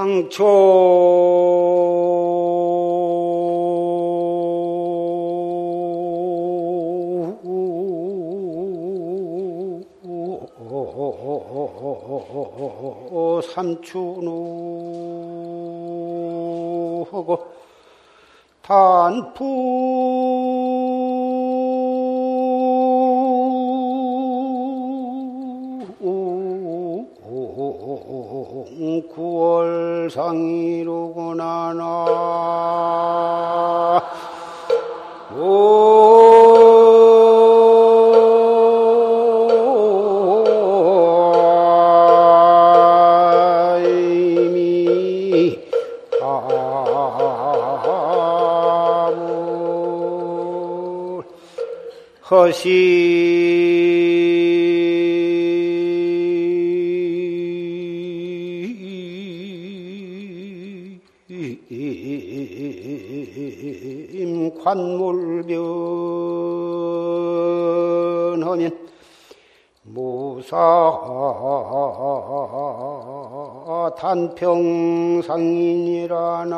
방초 삼춘우하고 단풍 구월상이로구나 나. 허시 관물변하면 무사 단평상인이라나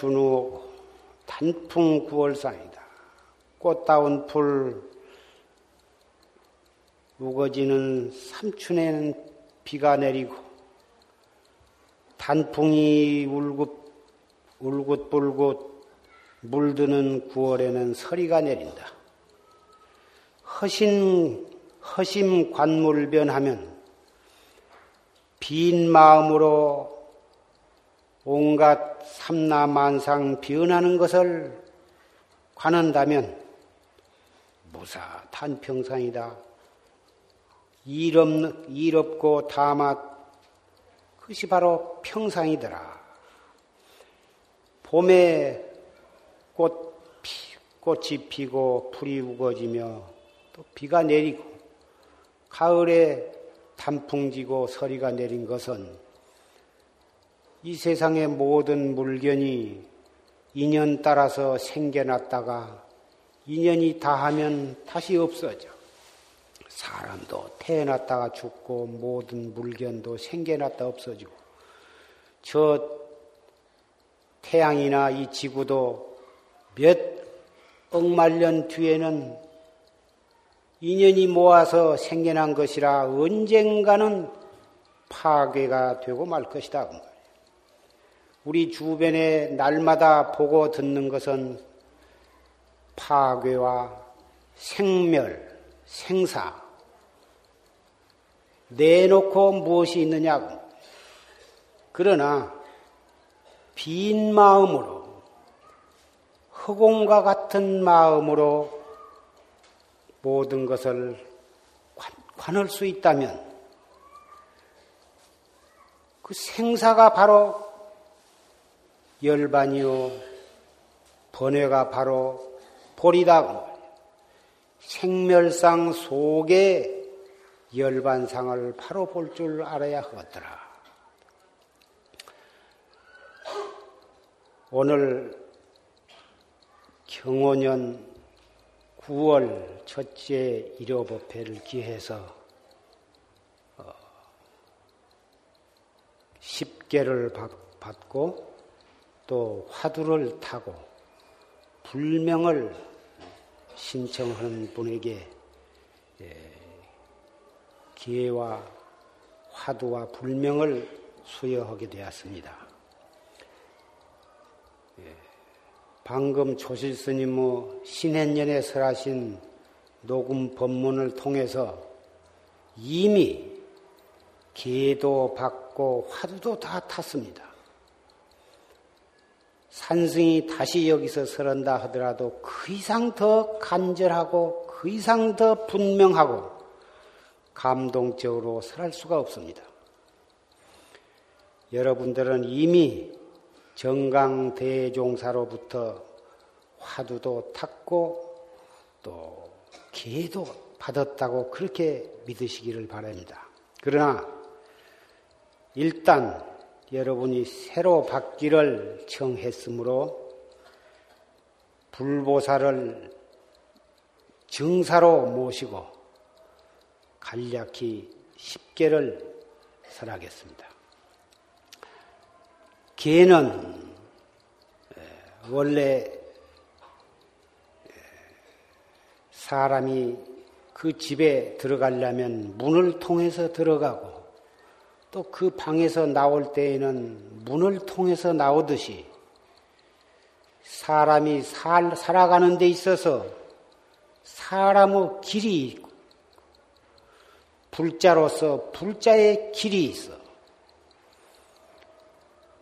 삼춘후 단풍 구월상이다. 꽃다운 풀 우거지는 삼춘에는 비가 내리고 단풍이 울긋 울긋불긋 물드는 9월에는 서리가 내린다. 허신 허심 관물변하면 빈 마음으로 온갖 삼라만상 변하는 것을 관한다면 무사 탄평상이다. 일, 없, 일 없고 다마 그것이 바로 평상이더라. 봄에 꽃, 피, 꽃이 피고 풀이 우거지며 또 비가 내리고 가을에 단풍 지고 서리가 내린 것은 이 세상의 모든 물건이 인연 따라서 생겨났다가 인연이 다하면 다시 없어져. 사람도 태어났다가 죽고 모든 물건도 생겨났다 없어지고 저 태양이나 이 지구도 몇 억만 년 뒤에는 인연이 모아서 생겨난 것이라 언젠가는 파괴가 되고 말 것이다. 우리 주변에 날마다 보고 듣는 것은 파괴와 생멸, 생사, 내놓고 무엇이 있느냐고. 그러나, 빈 마음으로, 허공과 같은 마음으로 모든 것을 관, 관할 수 있다면, 그 생사가 바로 열반이요, 번뇌가 바로 볼이다. 생멸상 속에 열반상을 바로 볼 줄 알아야 하겠더라. 오늘 경호년 9월 첫째 일요법회를 기해서 10개를 받고 또 화두를 타고 불명을 신청하는 분에게 기회와 화두와 불명을 수여하게 되었습니다. 방금 조실 스님의 신행년에 설하신 녹음 법문을 통해서 이미 기회도 받고 화두도 다 탔습니다. 산승이 다시 여기서 설한다 하더라도 그 이상 더 간절하고 그 이상 더 분명하고 감동적으로 설할 수가 없습니다. 여러분들은 이미 정강 대종사로부터 화두도 탔고 또 기회도 받았다고 그렇게 믿으시기를 바랍니다. 그러나 일단 여러분이 새로 받기를 청했으므로 불보살을 증사로 모시고 간략히 10개를 설하겠습니다. 개는 원래 사람이 그 집에 들어가려면 문을 통해서 들어가고 또 그 방에서 나올 때에는 문을 통해서 나오듯이 사람이 살, 살아가는 데 있어서 사람의 길이 있고 불자로서 불자의 길이 있어.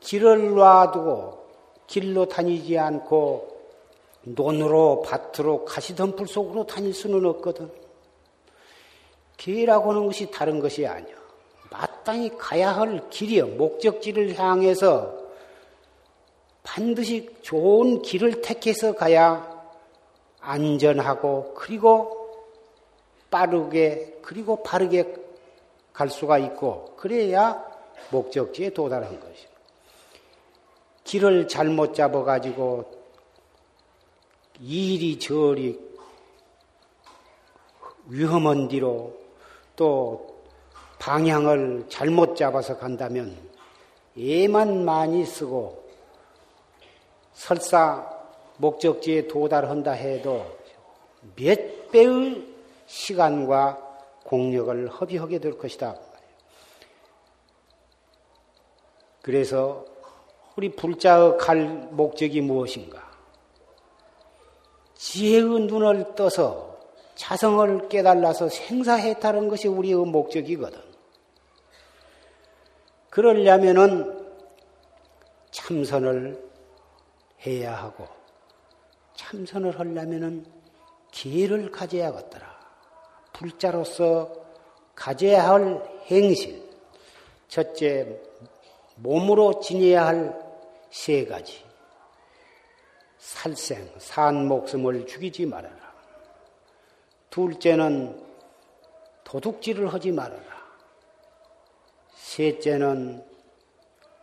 길을 놔두고 길로 다니지 않고 논으로 밭으로 가시덤불 속으로 다닐 수는 없거든. 길이라고 하는 것이 다른 것이 아니야. 마땅히 가야 할 길이요. 목적지를 향해서 반드시 좋은 길을 택해서 가야 안전하고 그리고 빠르게 그리고 바르게 갈 수가 있고 그래야 목적지에 도달한 것이요. 길을 잘못 잡아 가지고 이리 저리 위험한 뒤로 또 방향을 잘못 잡아서 간다면 애만 많이 쓰고 설사 목적지에 도달한다 해도 몇 배의 시간과 공력을 허비하게 될 것이다. 그래서 우리 불자의 갈 목적이 무엇인가? 지혜의 눈을 떠서 자성을 깨달아서 생사해탈한 것이 우리의 목적이거든. 그러려면은 참선을 해야 하고 참선을 하려면은 기회를 가져야겠더라. 불자로서 가져야 할 행실. 첫째, 몸으로 지내야 할 세 가지. 살생, 산 목숨을 죽이지 말아라. 둘째는 도둑질을 하지 말아라. 셋째는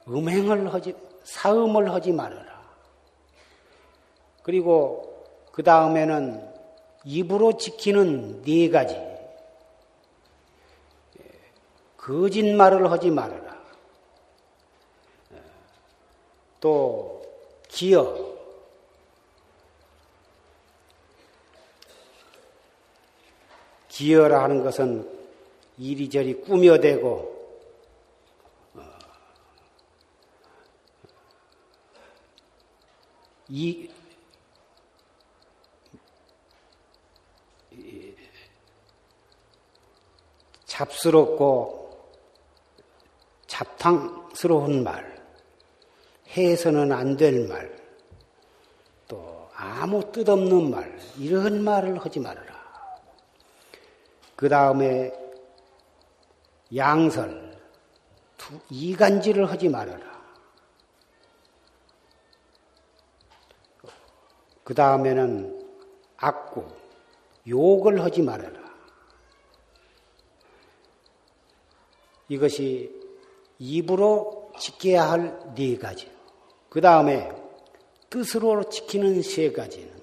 음행을 하지, 사음을 하지 말아라. 그리고 그 다음에는 입으로 지키는 네 가지. 거짓말을 하지 말아라. 또, 기어, 기여라 하는 것은 이리저리 꾸며대고 어, 이, 잡스럽고 잡탕스러운 말, 해서는 안 될 말, 또 아무 뜻없는 말, 이런 말을 하지 말아라. 그 다음에 양설, 이간질을 하지 말아라. 그 다음에는 악구, 욕을 하지 말아라. 이것이 입으로 지켜야 할 네 가지. 그 다음에 뜻으로 지키는 세 가지는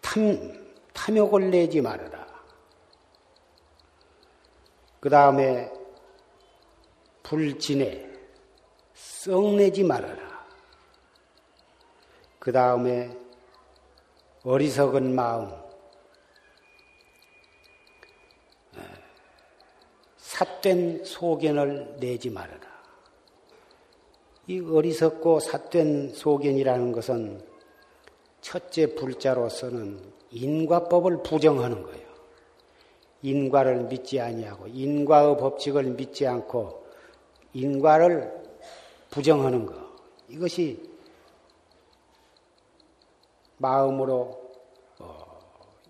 탐, 탐욕을 내지 말아라. 그 다음에 불진에 썩내지 말아라. 그 다음에 어리석은 마음, 삿된 소견을 내지 말아라. 이 어리석고 삿된 소견이라는 것은 첫째 불자로서는 인과법을 부정하는 거예요. 인과를 믿지 아니하고 인과의 법칙을 믿지 않고 인과를 부정하는 것 이것이 마음으로 어,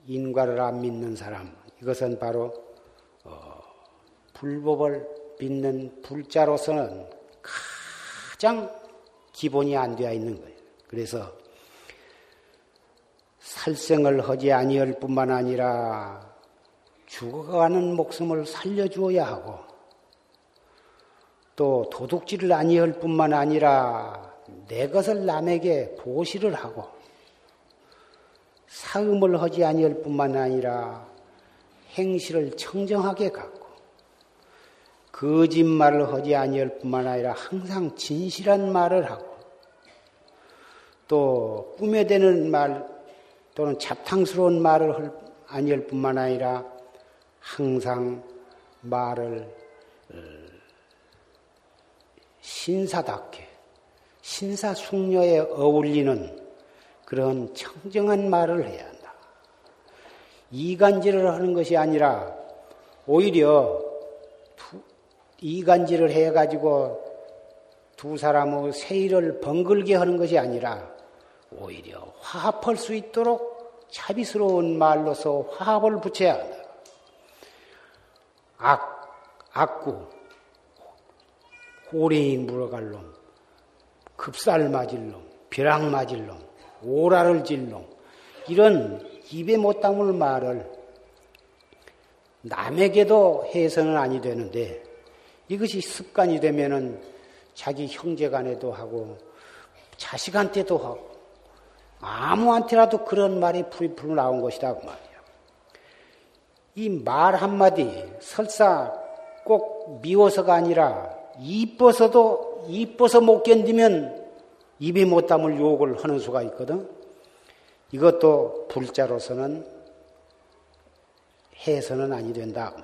인과를 안 믿는 사람 이것은 바로 어, 불법을 믿는 불자로서는 가장 기본이 안 되어 있는 거예요. 그래서 살생을 하지 아니할 뿐만 아니라 죽어가는 목숨을 살려주어야 하고 또 도둑질을 아니할 뿐만 아니라 내 것을 남에게 보시를 하고 사음을 하지 아니할 뿐만 아니라 행실을 청정하게 갖고 거짓말을 하지 아니할 뿐만 아니라 항상 진실한 말을 하고 또 꿈에 대는 말 또는 잡탕스러운 말을 아니할 뿐만 아니라 항상 말을 어, 신사답게 신사숙녀에 어울리는 그런 청정한 말을 해야 한다. 이간질을 하는 것이 아니라 오히려 이간질을 해가지고 두 사람의 세일을 번글게 하는 것이 아니라 오히려 화합할 수 있도록 자비스러운 말로서 화합을 붙여야 한다. 악, 악구, 호랭이 물어갈 놈, 급살 맞을 놈, 벼락 맞을 놈, 오라를 질 놈, 이런 입에 못 담을 말을 남에게도 해서는 아니 되는데 이것이 습관이 되면은 자기 형제 간에도 하고 자식한테도 하고 아무한테라도 그런 말이 풀이풀 나온 것이다 그 말이야. 이 말 한마디 설사 꼭 미워서가 아니라 이뻐서도 이뻐서 못 견디면 입에 못 담을 욕을 하는 수가 있거든. 이것도 불자로서는 해서는 아니 된다 그.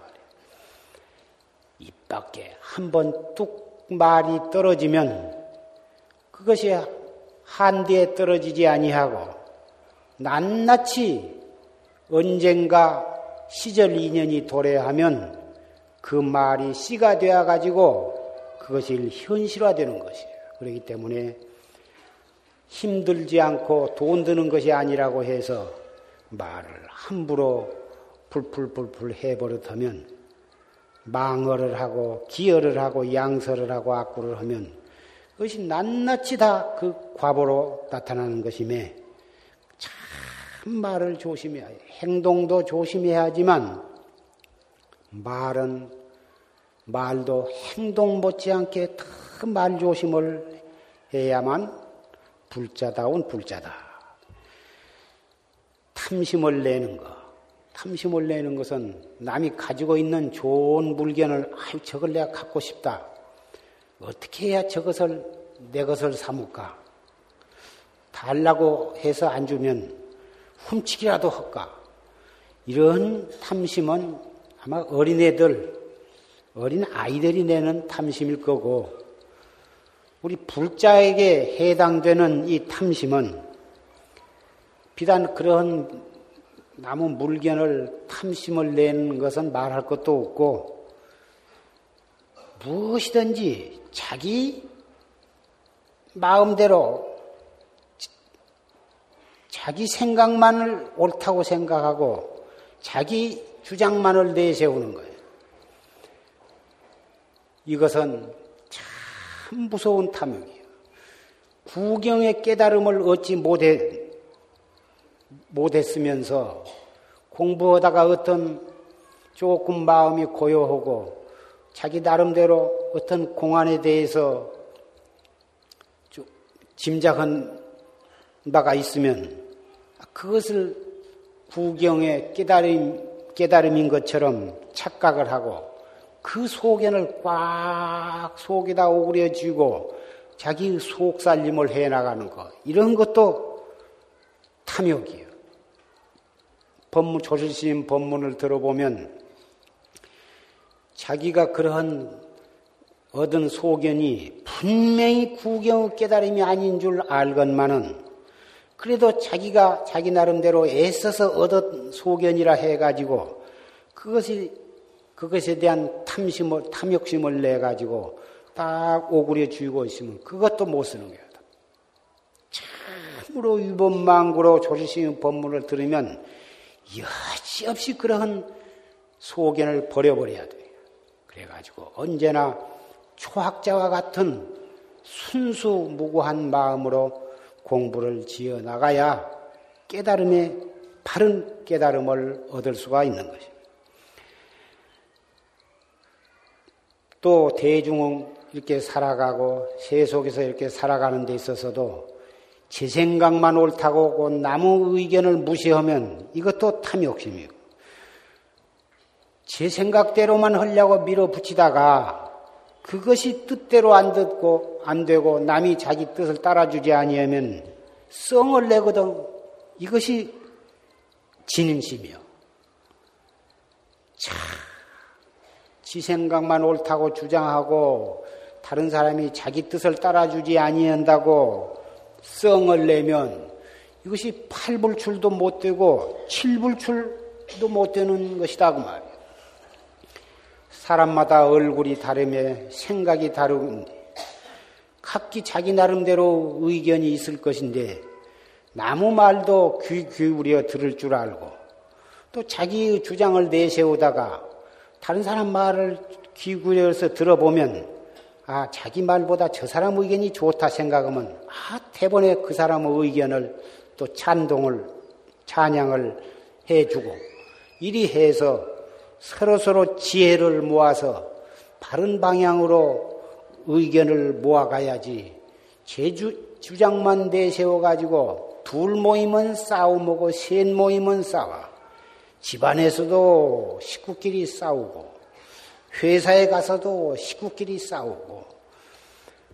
입 밖에 한 번 뚝 말이 떨어지면 그것이 한디에 떨어지지 아니하고 낱낱이 언젠가 시절 인연이 도래하면 그 말이 씨가 되어 가지고 그것이 현실화되는 것이에요. 그렇기 때문에 힘들지 않고 돈 드는 것이 아니라고 해서 말을 함부로 풀풀풀풀 해버릇하면 망어를 하고 기어를 하고 양설을 하고 악구를 하면 그것이 낱낱이 다 그 과보로 나타나는 것임에 참 말을 조심해야 해. 행동도 조심해야 하지만 말은 말도 행동 못지않게 말 조심을 해야만 불자다운 불자다. 탐심을 내는 것. 탐심을 내는 것은 남이 가지고 있는 좋은 물건을 아유 저걸 내가 갖고 싶다. 어떻게 해야 저것을 내 것을 삼을까? 달라고 해서 안 주면 훔치기라도 할까? 이런 탐심은 아마 어린애들, 어린 아이들이 내는 탐심일 거고, 우리 불자에게 해당되는 이 탐심은 비단 그런 나무 물건을 탐심을 내는 것은 말할 것도 없고, 무엇이든지 자기 마음대로 자기 생각만을 옳다고 생각하고 자기 주장만을 내세우는 거예요. 이것은 참 무서운 탐욕이에요. 구경의 깨달음을 얻지 못해, 못했으면서 공부하다가 어떤 조금 마음이 고요하고 자기 나름대로 어떤 공안에 대해서 짐작한 바가 있으면 그것을 구경의 깨달음, 깨달음인 것처럼 착각을 하고 그 소견을 꽉 속에다 오그려 쥐고 자기 속살림을 해 나가는 것. 이런 것도 탐욕이에요. 법문, 조실스님 법문을 들어보면 자기가 그러한 얻은 소견이 분명히 구경의 깨달음이 아닌 줄 알건만은 그래도 자기가 자기 나름대로 애써서 얻은 소견이라 해가지고 그것이 그것에 대한 탐심을 탐욕심을 내 가지고 딱 오구려 쥐고 있으면 그것도 못 쓰는 거야. 참으로 위법망구로 조실스님 법문을 들으면 여지없이 그러한 소견을 버려버려야 돼요. 그래가지고 언제나 초학자와 같은 순수 무구한 마음으로 공부를 지어 나가야 깨달음에 바른 깨달음을 얻을 수가 있는 것입니다. 또 대중은 이렇게 살아가고 세속에서 이렇게 살아가는 데 있어서도 제 생각만 옳다고 남의 의견을 무시하면 이것도 탐욕심이고 제 생각대로만 하려고 밀어붙이다가 그것이 뜻대로 안 듣고 안 되고 남이 자기 뜻을 따라주지 아니하면 썽을 내거든 이것이 진심이요. 자, 지 생각만 옳다고 주장하고 다른 사람이 자기 뜻을 따라주지 아니한다고 썽을 내면 이것이 팔불출도 못 되고 칠불출도 못 되는 것이다 그 말이에요. 사람마다 얼굴이 다르며 생각이 다른데 각기 자기 나름대로 의견이 있을 것인데 나무 말도 귀 기울여 들을 줄 알고 또 자기의 주장을 내세우다가 다른 사람 말을 귀 기울여서 들어보면 아 자기 말보다 저 사람 의견이 좋다 생각하면 아 대번에 그 사람의 의견을 또 찬동을 찬양을 해주고 이리 해서 서로 서로 지혜를 모아서 바른 방향으로 의견을 모아가야지 제주 주장만 내세워 가지고 둘 모이면 싸움하고 셋 모이면 싸워. 집안에서도 식구끼리 싸우고 회사에 가서도 식구끼리 싸우고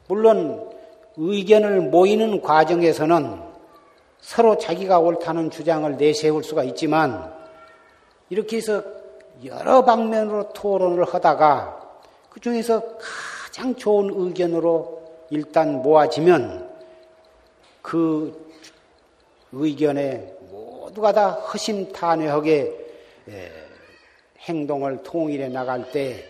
물론 의견을 모이는 과정에서는 서로 자기가 옳다는 주장을 내세울 수가 있지만 이렇게 해서 여러 방면으로 토론을 하다가 그 중에서 가장 좋은 의견으로 일단 모아지면 그 의견에 모두가 다 허심탄회하게 행동을 통일해 나갈 때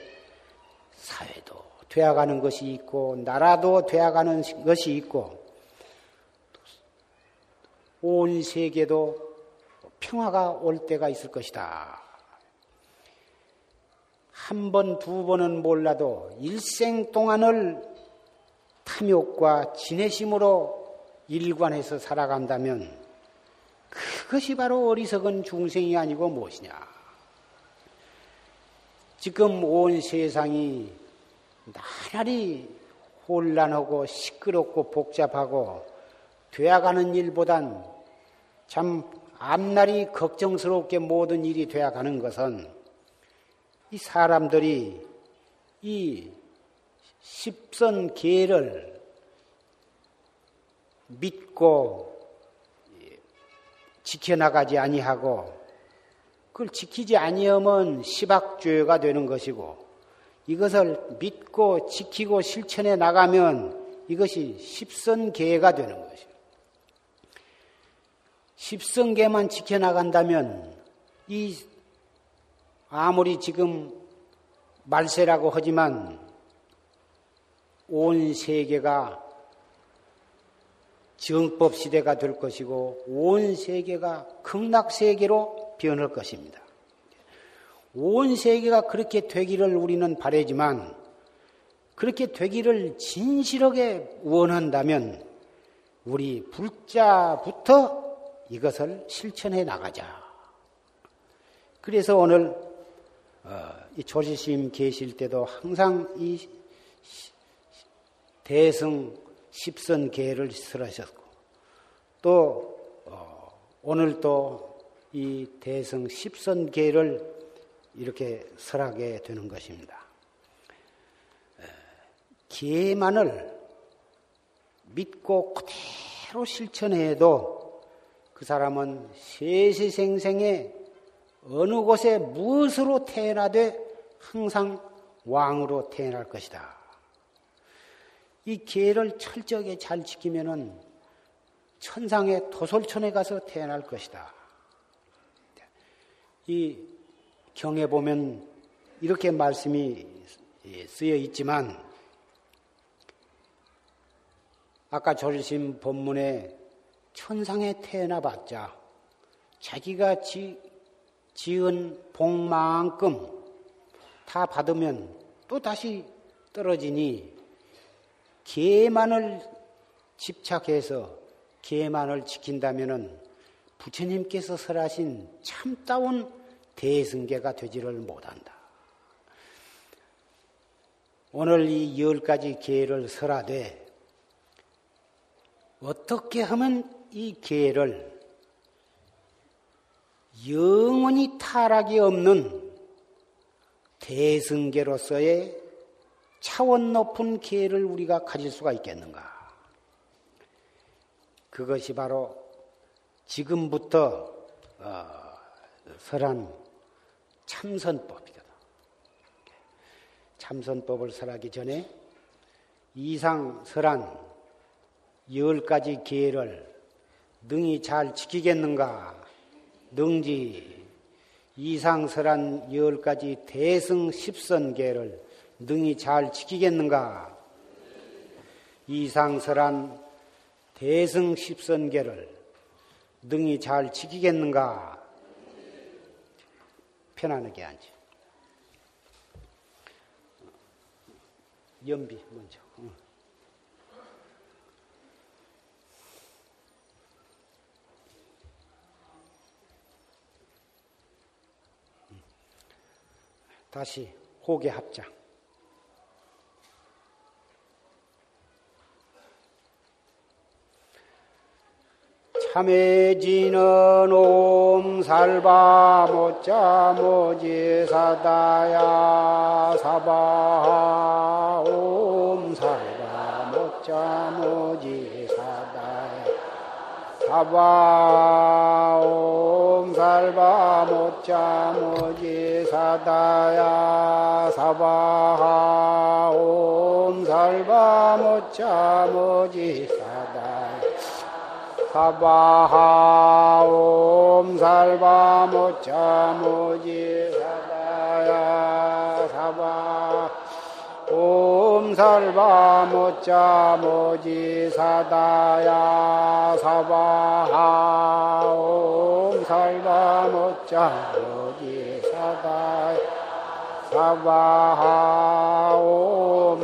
사회도 되어가는 것이 있고 나라도 되어가는 것이 있고 온 세계도 평화가 올 때가 있을 것이다. 한 번, 두 번은 몰라도 일생 동안을 탐욕과 진해심으로 일관해서 살아간다면 그것이 바로 어리석은 중생이 아니고 무엇이냐. 지금 온 세상이 나날이 혼란하고 시끄럽고 복잡하고 되어가는 일보단 참 앞날이 걱정스럽게 모든 일이 되어가는 것은 이 사람들이 이 십선 계를 믿고 지켜나가지 아니하고 그걸 지키지 아니하면 시박죄가 되는 것이고 이것을 믿고 지키고 실천해 나가면 이것이 십선계가 되는 것이에요. 십선계만 지켜나간다면 이 아무리 지금 말세라고 하지만 온 세계가 정법 시대가 될 것이고 온 세계가 극락 세계로 변할 것입니다. 온 세계가 그렇게 되기를 우리는 바라지만 그렇게 되기를 진실하게 원한다면 우리 불자부터 이것을 실천해 나가자. 그래서 오늘 어, 이 조지심 계실 때도 항상 이 대승 십선 계를 설하셨고 또 어, 오늘 또 이 대승 십선 계를 이렇게 설하게 되는 것입니다. 계만을 믿고 그대로 실천해도 그 사람은 세세생생에 어느 곳에 무엇으로 태어나되 항상 왕으로 태어날 것이다. 이 계를 철저하게 잘 지키면은 천상의 도솔촌에 가서 태어날 것이다. 이 경에 보면 이렇게 말씀이 쓰여 있지만 아까 조리심 본문에 천상에 태어나 봤자 자기가 지, 지은 복만큼 다 받으면 또 다시 떨어지니 개만을 집착해서 개만을 지킨다면은 부처님께서 설하신 참다운 대승계가 되지를 못한다. 오늘 이 열 가지 계를 설하되 어떻게 하면 이 계를 영원히 타락이 없는 대승계로서의 차원 높은 계를 우리가 가질 수가 있겠는가? 그것이 바로 지금부터 어, 설한 참선법이거든. 참선법을 설하기 전에 이상 설한 열 가지 계를 능히 잘 지키겠는가? 능지 이상 설한 열 가지 대승 십선 계를 능히 잘 지키겠는가? 이상 설한 대승 십선계를 능히 잘 지키겠는가? 편안하게 앉아. 연비 먼저. 다시 호계 합장. 참해지는 옴살바 못자 모지사다야 사바 옴살바 못자 모지사다야 사바 옴살바 못자 모지사다야 사바 옴살바 못자 모지사다야 사바하 옴살바 모차 모지 사다야 사바 옴살바 모차 모지 사다야 사바하 옴살바 모차 모지 사다야 사바하 옴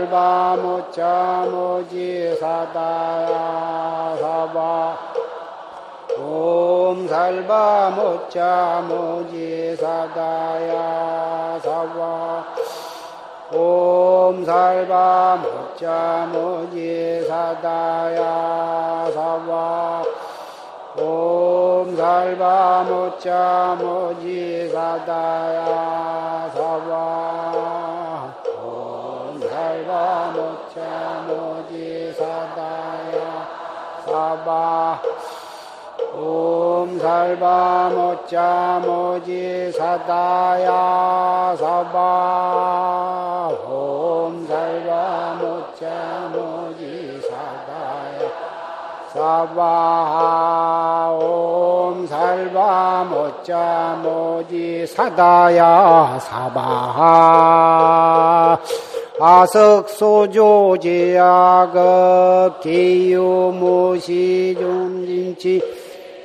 살바 모차 모지 사다야 사바 옴 살바 모차 모지 사다야 사바 옴 살바 모차 모지 사다야 사바 옴 살바 모차 모지 사다야 사바 옴살바 모차 모지 사다야. 사바 옴살바 모차 모지 사다야. 사바 옴살바 모차 모지 사다야. 사바 옴살바 모짜 모지 사다야. 사바 아석소조제약업 기유무시존진치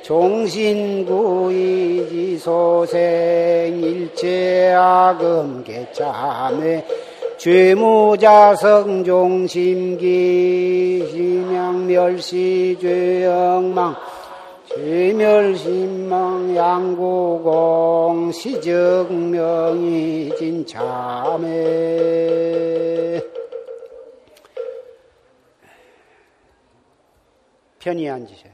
종신구이지 소생 일체악음 개참에 죄무자성 종심기 심양멸시 죄영망 죄멸심망 양구공 시적명이 진참에 편히 앉으세요.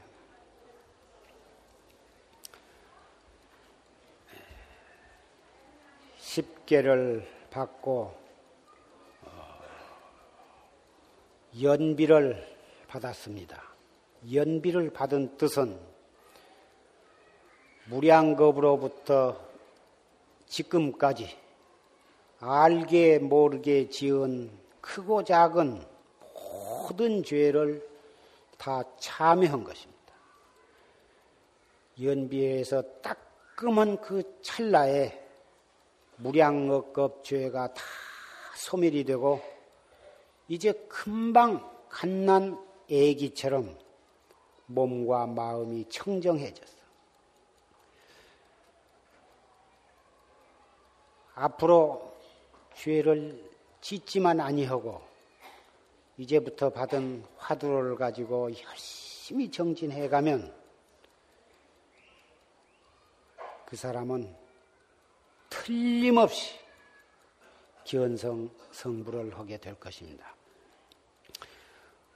십계를 받고 연비를 받았습니다. 연비를 받은 뜻은 무량겁으로부터 지금까지 알게 모르게 지은 크고 작은 모든 죄를 다 참여한 것입니다. 연비에서 따끔한 그 찰나에 무량억급 죄가 다 소멸이 되고 이제 금방 갓난 애기처럼 몸과 마음이 청정해졌어. 앞으로 죄를 짓지만 아니하고 이제부터 받은 화두를 가지고 열심히 정진해 가면 그 사람은 틀림없이 기원성 성불을 하게 될 것입니다.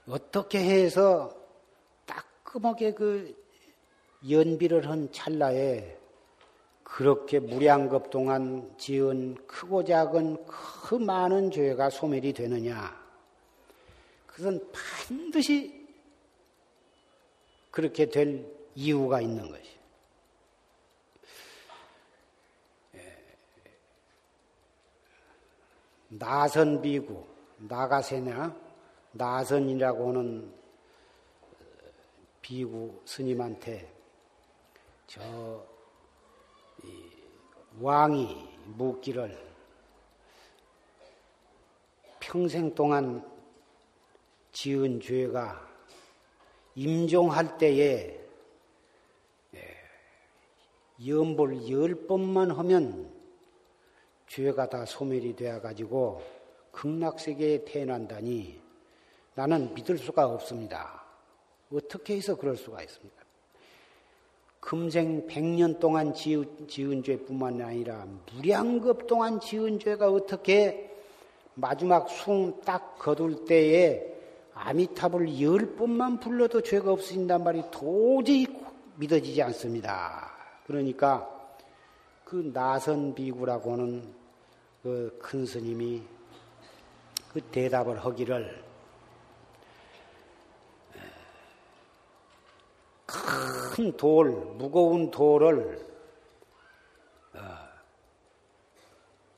어떻게 해서 따끔하게 그 연비를 한 찰나에 그렇게 무량급 동안 지은 크고 작은 그 많은 죄가 소멸이 되느냐? 그것은 반드시 그렇게 될 이유가 있는 것이. 나선 비구, 나가세냐, 나선이라고 하는 비구 스님한테 저 왕이 묻기를 평생 동안 지은 죄가 임종할 때에 연볼 열 번만 하면 죄가 다 소멸이 되어 가지고 극락세계에 태어난다니 나는 믿을 수가 없습니다. 어떻게 해서 그럴 수가 있습니까? 금생 백년 동안 지은, 죄뿐만 아니라 무량급 동안 지은 죄가 어떻게 마지막 숨 딱 거둘 때에 아미탑을 열 번만 불러도 죄가 없어진단 말이 도저히 믿어지지 않습니다. 그러니까 그 나선 비구라고 하는 그 큰 스님이 그 대답을 하기를 큰 돌, 무거운 돌을 어,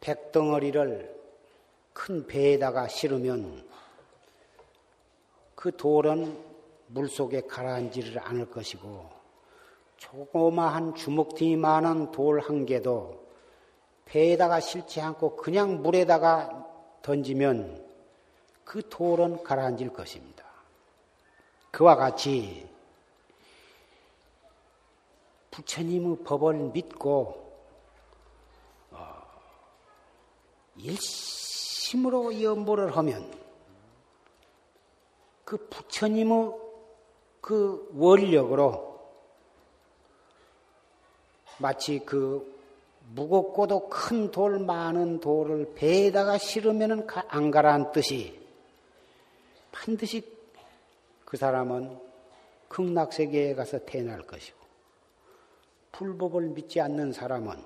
백덩어리를 큰 배에다가 실으면 그 돌은 물속에 가라앉지를 않을 것이고 조그마한 주먹티만한 돌 한 개도 배에다가 실지 않고 그냥 물에다가 던지면 그 돌은 가라앉을 것입니다. 그와 같이 부처님의 법을 믿고 어, 일심으로 연보를 하면 그 부처님의 그 원력으로 마치 그 무겁고도 큰 돌 많은 돌을 배에다가 실으면 안 가라앉듯이 반드시 그 사람은 극락세계에 가서 태어날 것이고 불법을 믿지 않는 사람은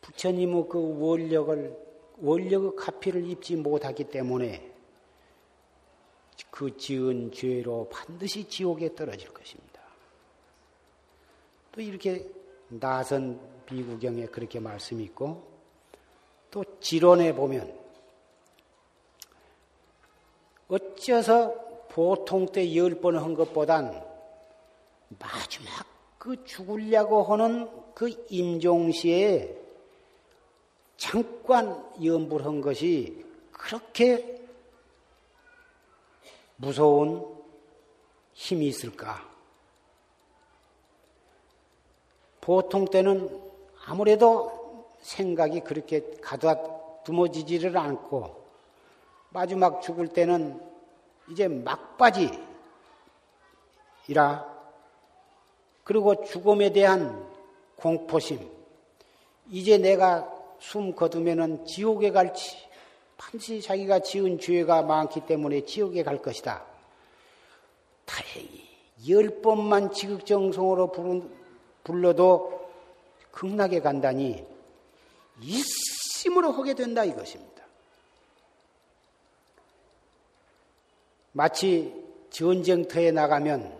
부처님의 그 원력을 원력의 가피를 입지 못하기 때문에 그 지은 죄로 반드시 지옥에 떨어질 것입니다. 또 이렇게 나선 비구경에 그렇게 말씀이 있고 또 지론에 보면 어째서 보통 때 열 번 한 것보단 마지막 그 죽으려고 하는 그 임종시에 잠깐 연불한 것이 그렇게 무서운 힘이 있을까? 보통 때는 아무래도 생각이 그렇게 가다듬어지지를 않고 마지막 죽을 때는 이제 막바지이라 그리고 죽음에 대한 공포심. 이제 내가 숨 거두면은 지옥에 갈지 반드시 자기가 지은 죄가 많기 때문에 지옥에 갈 것이다. 다행히 열 번만 지극정성으로 불러도 극락에 간다니 일심으로 하게 된다 이것입니다. 마치 전쟁터에 나가면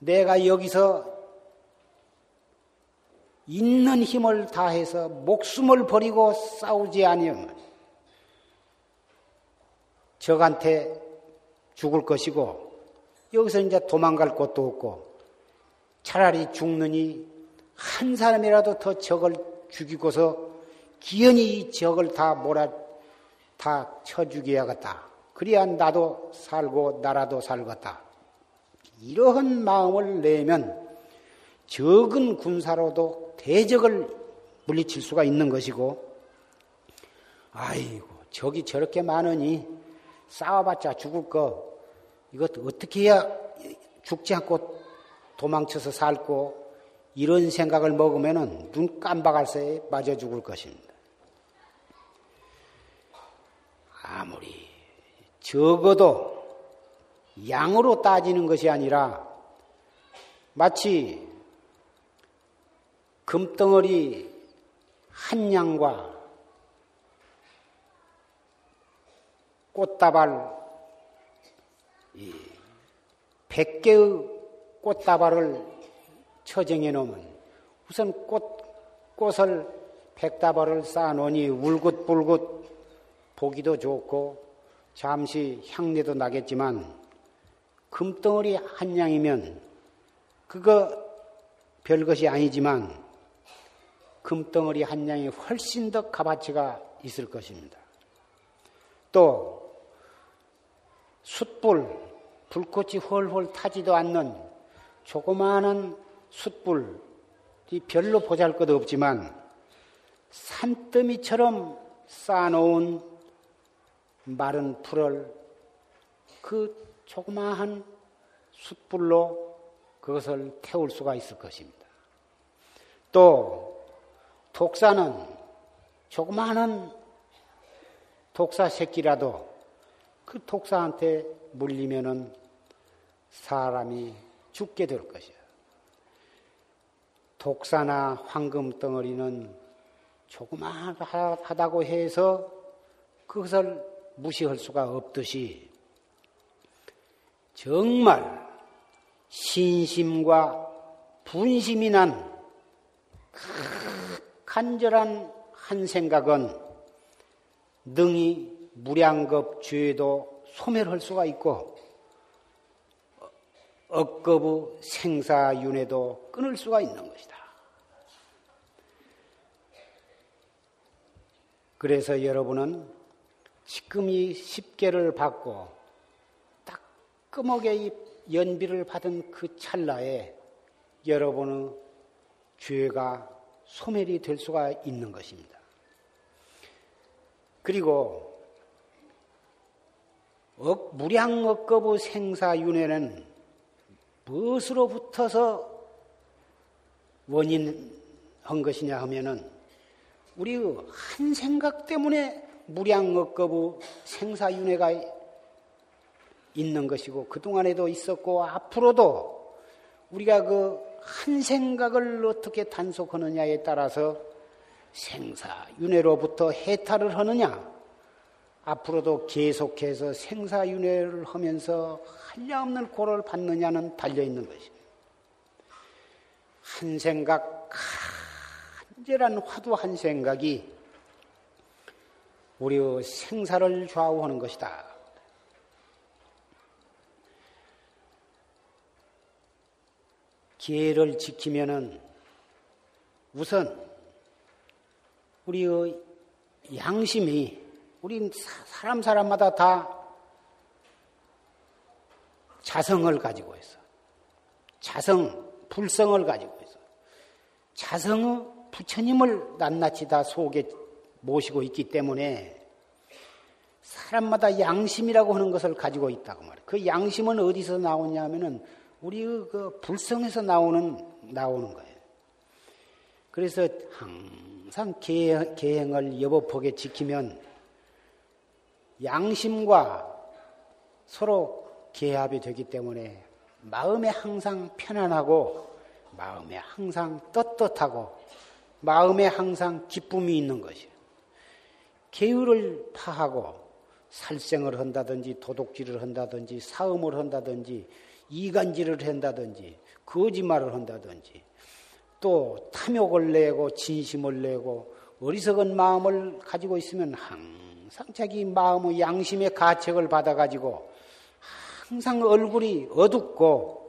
내가 여기서 있는 힘을 다해서 목숨을 버리고 싸우지 아니하면 적한테 죽을 것이고 여기서 이제 도망갈 곳도 없고 차라리 죽느니 한 사람이라도 더 적을 죽이고서 기연히 이 적을 다 몰아 다 쳐 죽여야겠다. 그래야 나도 살고 나라도 살겠다. 이러한 마음을 내면 적은 군사로도 대적을 물리칠 수가 있는 것이고, 아이고, 적이 저렇게 많으니 싸워봤자 죽을 거, 이것 어떻게 해야 죽지 않고 도망쳐서 살고, 이런 생각을 먹으면 눈 깜박할 새에 맞아 죽을 것입니다. 아무리 적어도 양으로 따지는 것이 아니라 마치 금덩어리 한 양과 꽃다발, 백 개의 꽃다발을 처정해 놓으면 우선 꽃, 꽃을 백다발을 쌓아 놓으니 울긋불긋 보기도 좋고 잠시 향내도 나겠지만 금덩어리 한 양이면 그거 별것이 아니지만 금덩어리 한 양이 훨씬 더 값어치가 있을 것입니다. 또 숯불, 불꽃이 헐헐 타지도 않는 조그마한 숯불이 별로 보잘 것 없지만 산더미처럼 쌓아놓은 마른 풀을 그 조그마한 숯불로 그것을 태울 수가 있을 것입니다. 또 독사는 조그마한 독사 새끼라도 그 독사한테 물리면은 사람이 죽게 될 것이야. 독사나 황금 덩어리는 조그마하다고 해서 그것을 무시할 수가 없듯이 정말 신심과 분심이 난 간절한 한 생각은 능히 무량겁 죄도 소멸할 수가 있고 억겁의 생사윤회도 끊을 수가 있는 것이다. 그래서 여러분은 지금 이 십계를 받고 이 연비를 받은 그 찰나에 여러분의 죄가 소멸이 될 수가 있는 것입니다. 그리고 무량억겁의 생사윤회는 무엇으로 붙어서 원인한 것이냐 하면은 우리 한 생각 때문에 무량억겁의 생사윤회가 있는 것이고 그동안에도 있었고 앞으로도 우리가 그 한 생각을 어떻게 단속하느냐에 따라서 생사 윤회로부터 해탈을 하느냐 앞으로도 계속해서 생사 윤회를 하면서 한량없는 고를 받느냐는 달려있는 것입니다. 한 생각, 간절한 화두 한 생각이 우리의 생사를 좌우하는 것이다. 기회를 지키면은 우선 우리의 양심이 우리 사람 사람마다 다 자성을 가지고 있어. 자성, 불성을 가지고 있어. 자성의 부처님을 낱낱이 다 속에 모시고 있기 때문에 사람마다 양심이라고 하는 것을 가지고 있다고 말이에요. 그 양심은 어디서 나오냐 하면은 우리의 그 불성에서 나오는, 나오는 거예요. 그래서 항상 계행을 여법하게 지키면 양심과 서로 계합이 되기 때문에 마음에 항상 편안하고 마음에 항상 떳떳하고 마음에 항상 기쁨이 있는 것이에요. 계율을 파하고 살생을 한다든지 도둑질을 한다든지 사음을 한다든지 이간질을 한다든지 거짓말을 한다든지 또 탐욕을 내고 진심을 내고 어리석은 마음을 가지고 있으면 항상 자기 마음의 양심의 가책을 받아가지고 항상 얼굴이 어둡고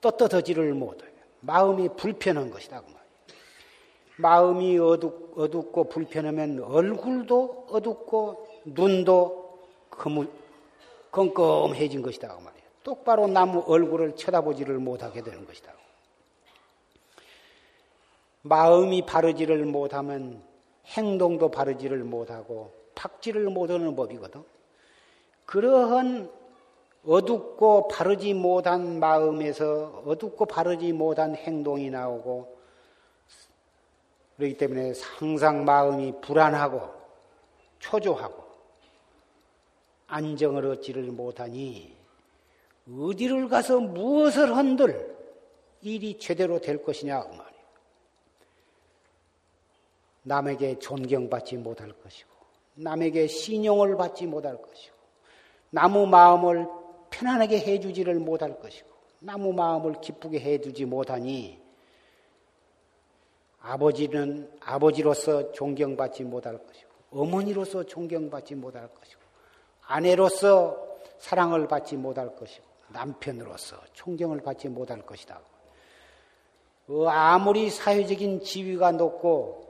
떳떳하지를 못해. 마음이 불편한 것이다. 그 말이에요. 마음이 어둡, 어둡고 불편하면 얼굴도 어둡고 눈도 거무, 껌껌해진 것이다. 그 말이에요. 똑바로 나무 얼굴을 쳐다보지를 못하게 되는 것이다. 마음이 바르지를 못하면 행동도 바르지를 못하고 탁지를 못하는 법이거든. 그러한 어둡고 바르지 못한 마음에서 어둡고 바르지 못한 행동이 나오고 그렇기 때문에 항상 마음이 불안하고 초조하고 안정을 얻지를 못하니 어디를 가서 무엇을 한들 일이 제대로 될 것이냐 그 말이에요. 남에게 존경받지 못할 것이고 남에게 신용을 받지 못할 것이고 나무 마음을 편안하게 해주지를 못할 것이고 나무 마음을 기쁘게 해주지 못하니 아버지는 아버지로서 존경받지 못할 것이고 어머니로서 존경받지 못할 것이고 아내로서 사랑을 받지 못할 것이고 남편으로서 존경을 받지 못할 것이다. 어, 아무리 사회적인 지위가 높고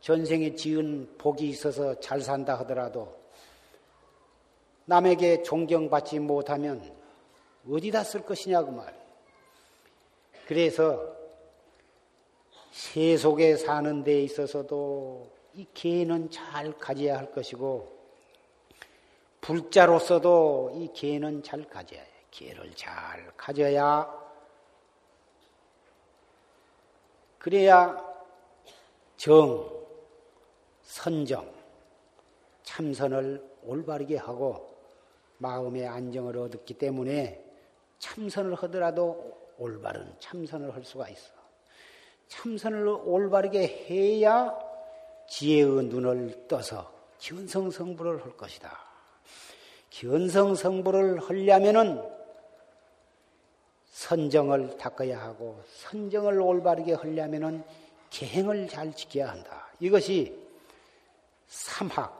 전생에 지은 복이 있어서 잘 산다 하더라도 남에게 존경받지 못하면 어디다 쓸 것이냐고 말. 그래서 세속에 사는 데 있어서도 이 개는 잘 가져야 할 것이고 불자로서도 이 개는 잘 가져야 해. 개를 잘 가져야 그래야 정, 선정, 참선을 올바르게 하고 마음의 안정을 얻었기 때문에 참선을 하더라도 올바른 참선을 할 수가 있어. 참선을 올바르게 해야 지혜의 눈을 떠서 견성성부를 할 것이다. 견성성부를 하려면은 선정을 닦아야 하고 선정을 올바르게 하려면은 계행을 잘 지켜야 한다. 이것이 삼학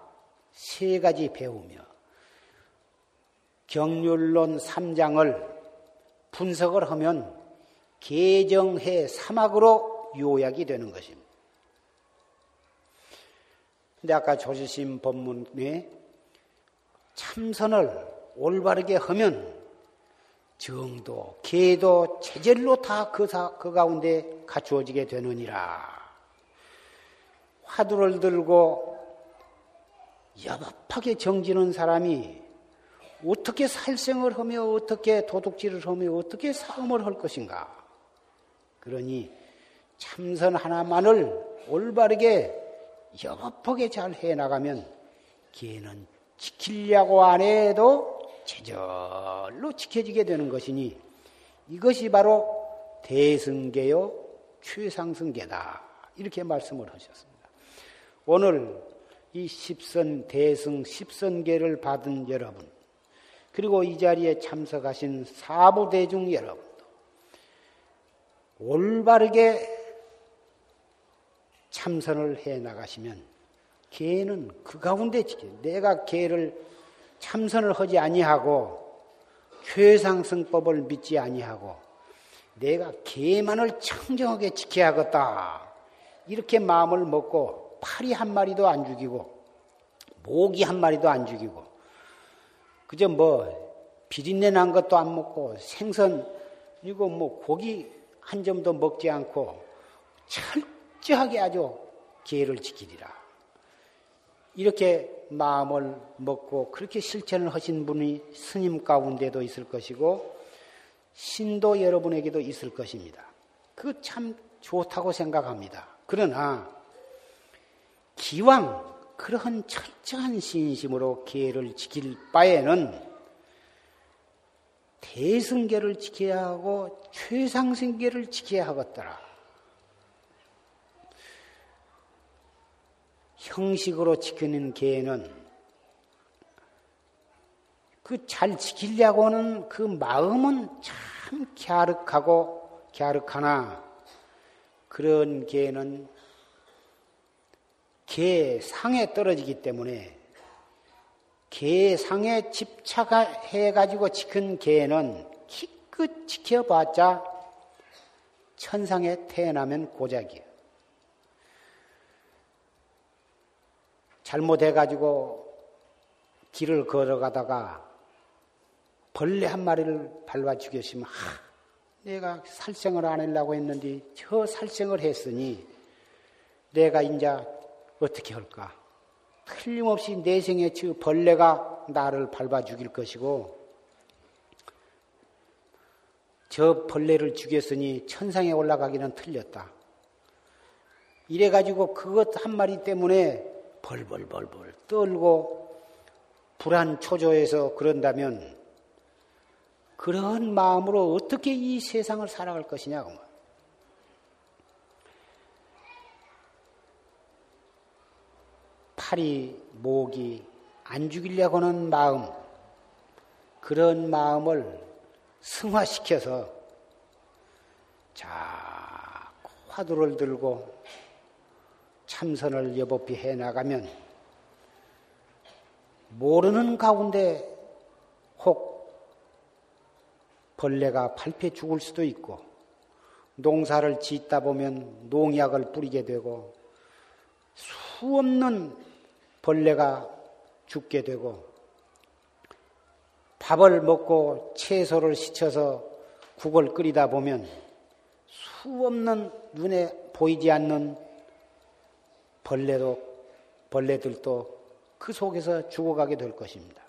세 가지 배우며 경률론 3장을 분석을 하면 개정해 사막으로 요약이 되는 것입니다. 근데 아까 조지심 법문에 참선을 올바르게 하면 정도, 계도, 체질로 다 그 그 가운데 갖추어지게 되느니라. 화두를 들고 여법하게 정지는 사람이 어떻게 살생을 하며 어떻게 도둑질을 하며 어떻게 싸움을 할 것인가? 그러니 참선 하나만을 올바르게 여법하게 잘 해나가면 기회는 지키려고 안 해도 제절로 지켜지게 되는 것이니 이것이 바로 대승계요 최상승계다. 이렇게 말씀을 하셨습니다. 오늘 이 십선 대승 십선계를 받은 여러분, 그리고 이 자리에 참석하신 사부대중 여러분도 올바르게 참선을 해 나가시면 개는 그 가운데 지켜. 내가 개를 참선을 하지 아니하고 최상승법을 믿지 아니하고 내가 개만을 청정하게 지켜야겠다. 이렇게 마음을 먹고 파리 한 마리도 안 죽이고 모기 한 마리도 안 죽이고 그저 뭐 비린내 난 것도 안 먹고 생선 그리고 뭐 고기 한 점도 먹지 않고 철저하게 아주 기회를 지키리라. 이렇게 마음을 먹고 그렇게 실천을 하신 분이 스님 가운데도 있을 것이고 신도 여러분에게도 있을 것입니다. 그 참 좋다고 생각합니다. 그러나 기왕 그러한 철저한 신심으로 기회를 지킬 바에는 대승계를 지켜야 하고 최상승계를 지켜야 하겠더라. 형식으로 지키는 계는 그 잘 지키려고 하는 그 마음은 참 갸륵하고 갸륵하나 그런 계는 개 상에 떨어지기 때문에 개 상에 집착해 가지고 지킨 개는 기껏 지켜봤자 천상에 태어나면 고작이에요. 잘못해가지고 길을 걸어가다가 벌레 한 마리를 밟아 죽였으면, 하, 내가 살생을 안 하려고 했는데 저 살생을 했으니 내가 이제 어떻게 할까? 틀림없이 내 생에 저 벌레가 나를 밟아 죽일 것이고 저 벌레를 죽였으니 천상에 올라가기는 틀렸다. 이래가지고 그것 한 마리 때문에 벌벌벌벌 떨고 불안 초조해서 그런다면 그런 마음으로 어떻게 이 세상을 살아갈 것이냐고. 팔이, 목이 안 죽이려고 하는 마음, 그런 마음을 승화시켜서 자 화두를 들고 참선을 여법히 해 나가면 모르는 가운데 혹 벌레가 밟혀 죽을 수도 있고 농사를 짓다 보면 농약을 뿌리게 되고 수 없는 벌레가 죽게 되고 밥을 먹고 채소를 씻혀서 국을 끓이다 보면 수 없는 눈에 보이지 않는 벌레도 벌레들도 그 속에서 죽어가게 될 것입니다.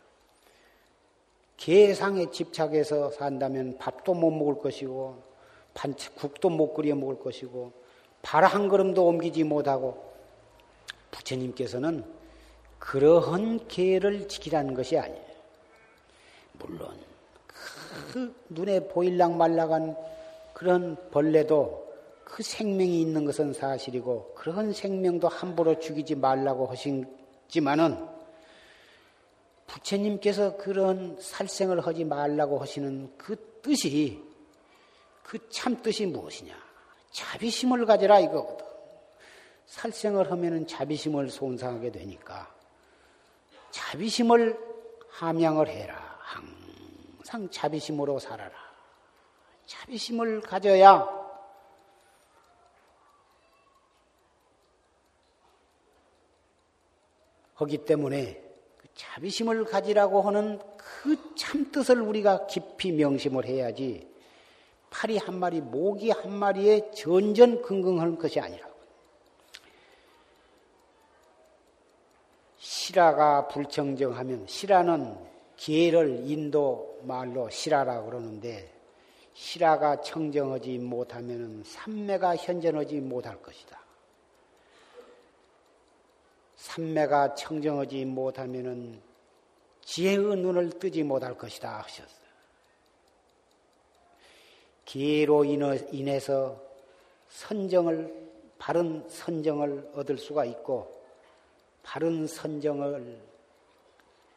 계상에 집착해서 산다면 밥도 못 먹을 것이고 국도 못 끓여 먹을 것이고 발 한 걸음도 옮기지 못하고 부처님께서는 그러한 계를 지키라는 것이 아니에요. 물론 그 눈에 보일락 말락한 그런 벌레도 그 생명이 있는 것은 사실이고 그런 생명도 함부로 죽이지 말라고 하시지만은 부처님께서 그런 살생을 하지 말라고 하시는 그 뜻이 그 참 뜻이 무엇이냐? 자비심을 가져라 이거거든. 살생을 하면은 자비심을 손상하게 되니까 자비심을 함양을 해라. 항상 자비심으로 살아라. 자비심을 가져야 하기 때문에 자비심을 가지라고 하는 그 참뜻을 우리가 깊이 명심을 해야지 팔이 한 마리, 목이 한 마리에 전전긍긍하는 것이 아니라고. 실화가 불청정하면 실화는 기회를 인도 말로 실화라고 그러는데 실화가 청정하지 못하면 삼매가 현전하지 못할 것이다. 삼매가 청정하지 못하면 지혜의 눈을 뜨지 못할 것이다 하셨어요. 기회로 인해서 선정을 바른 선정을 얻을 수가 있고 바른 선정을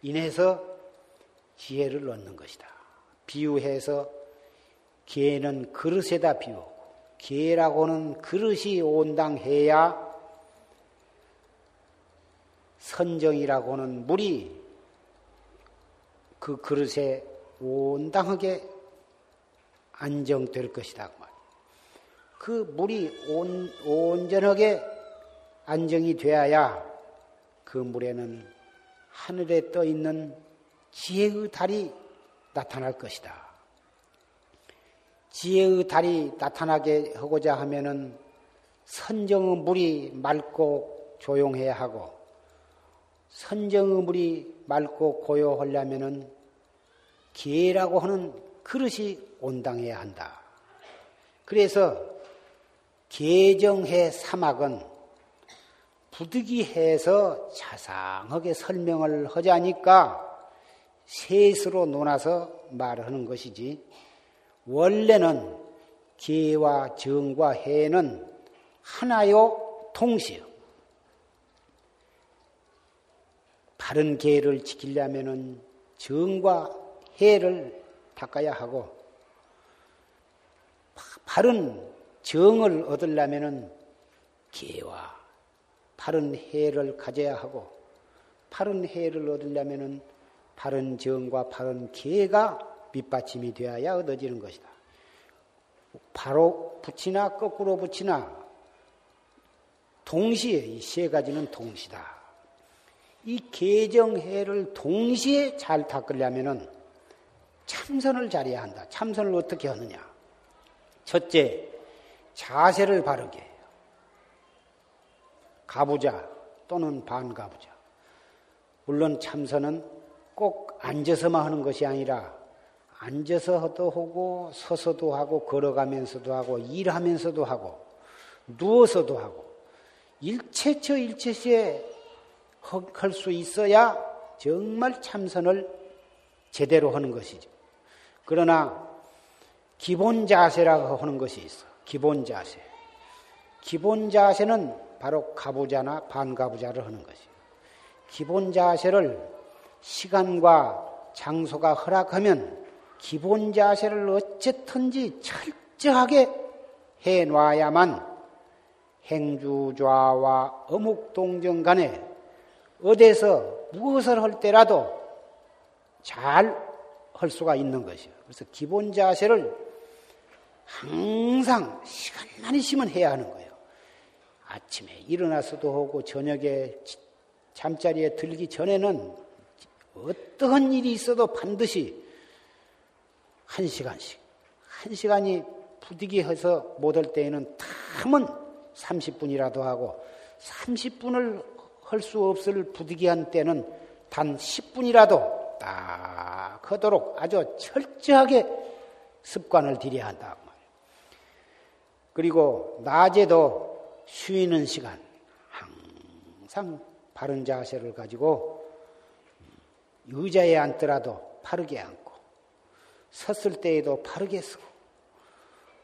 인해서 지혜를 얻는 것이다. 비유해서 기회는 그릇에다 비우고 기회라고는 그릇이 온당해야 선정이라고는 물이 그 그릇에 온당하게 안정될 것이다. 그 물이 온, 온전하게 안정이 되어야 그 물에는 하늘에 떠 있는 지혜의 달이 나타날 것이다. 지혜의 달이 나타나게 하고자 하면은 선정의 물이 맑고 조용해야 하고 선정의 물이 맑고 고요하려면은 기회라고 하는 그릇이 온당해야 한다. 그래서 개정해 사막은 부득이해서 자상하게 설명을 하자니까 셋으로 논아서 말하는 것이지 원래는 기와 정과 해는 하나요 동시요. 바른 계를 지키려면은 정과 해를 닦아야 하고 바른 정을 얻으려면은 계와 바른 해를 가져야 하고 바른 해를 얻으려면은 바른 정과 바른 계가 밑받침이 되어야 얻어지는 것이다. 바로 붙이나 거꾸로 붙이나 동시에 이 세 가지는 동시다. 이 개정해를 동시에 잘 닦으려면은 참선을 잘해야 한다. 참선을 어떻게 하느냐? 첫째, 자세를 바르게 해요. 가부자 또는 반가부자. 물론 참선은 꼭 앉아서만 하는 것이 아니라 앉아서도 하고 서서도 하고 걸어가면서도 하고 일하면서도 하고 누워서도 하고 일체처 일체시에 할 수 있어야 정말 참선을 제대로 하는 것이죠. 그러나 기본 자세라고 하는 것이 있어. 기본 자세. 기본 자세는 바로 가부자나 반가부자를 하는 것이에요. 기본 자세를 시간과 장소가 허락하면 기본 자세를 어쨌든지 철저하게 해 놔야만 행주좌와 어묵동정 간에 어디서 무엇을 할 때라도 잘 할 수가 있는 것이요. 그래서 기본 자세를 항상 시간만 있으면 해야 하는 거예요. 아침에 일어나서도 하고 저녁에 잠자리에 들기 전에는 어떠한 일이 있어도 반드시 한 시간씩, 한 시간이 부득이해서 못 할 때에는 탐은 30분이라도 하고 30분을 할 수 없을 부득이한 때는 단 10분이라도 딱 하도록 아주 철저하게 습관을 들여야 한다. 그리고 낮에도 쉬는 시간 항상 바른 자세를 가지고 의자에 앉더라도 바르게 앉고 섰을 때에도 바르게 서고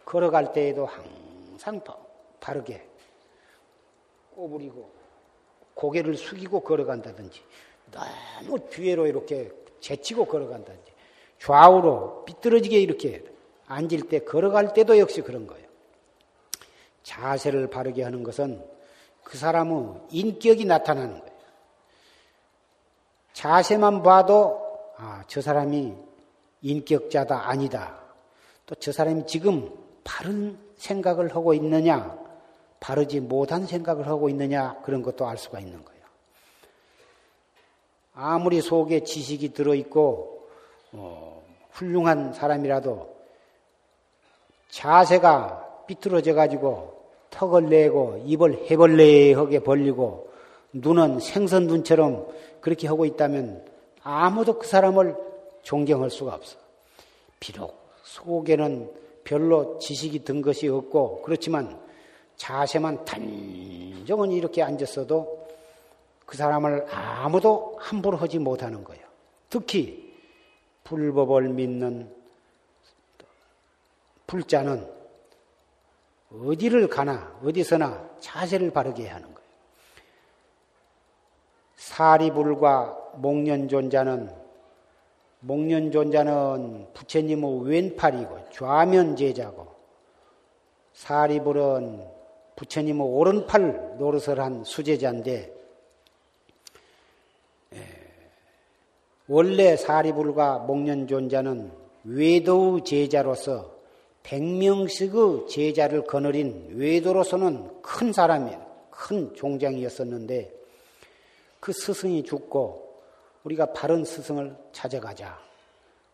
걸어갈 때에도 항상 바르게 꼬부리고 고개를 숙이고 걸어간다든지 너무 뒤로 이렇게 제치고 걸어간다든지 좌우로 삐뚤어지게 이렇게 앉을 때 걸어갈 때도 역시 그런 거예요. 자세를 바르게 하는 것은 그 사람의 인격이 나타나는 거예요. 자세만 봐도 아, 저 사람이 인격자다 아니다. 또 저 사람이 지금 바른 생각을 하고 있느냐 바르지 못한 생각을 하고 있느냐 그런 것도 알 수가 있는 거예요. 아무리 속에 지식이 들어 있고 어, 훌륭한 사람이라도 자세가 삐뚤어져 가지고 턱을 내고 입을 해벌레하게 벌리고 눈은 생선 눈처럼 그렇게 하고 있다면 아무도 그 사람을 존경할 수가 없어. 비록 속에는 별로 지식이 든 것이 없고 그렇지만 자세만 단정은 이렇게 앉았어도 그 사람을 아무도 함부로 하지 못하는 거예요. 특히 불법을 믿는 불자는 어디를 가나 어디서나 자세를 바르게 하는 거예요. 사리불과 목련존자는 목련존자는 부처님의 왼팔이고 좌면 제자고 사리불은 부처님의 오른팔 노릇을 한 수제자인데 원래 사리불과 목련존자는 외도의 제자로서 백명씩의 제자를 거느린 외도로서는 큰 사람이에요. 큰 종장이었었는데 그 스승이 죽고 우리가 바른 스승을 찾아가자.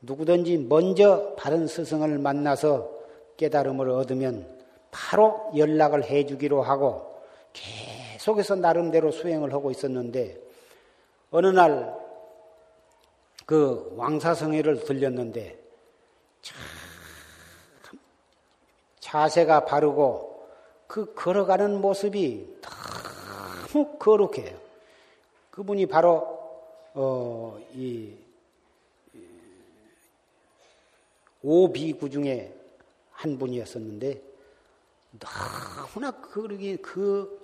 누구든지 먼저 바른 스승을 만나서 깨달음을 얻으면 바로 연락을 해주기로 하고 계속해서 나름대로 수행을 하고 있었는데 어느 날 그 왕사성회를 들렸는데 참 자세가 바르고 그 걸어가는 모습이 너무 거룩해요. 그분이 바로 어, 이 오비구 중에 한 분이었었는데 너무나 그러기 그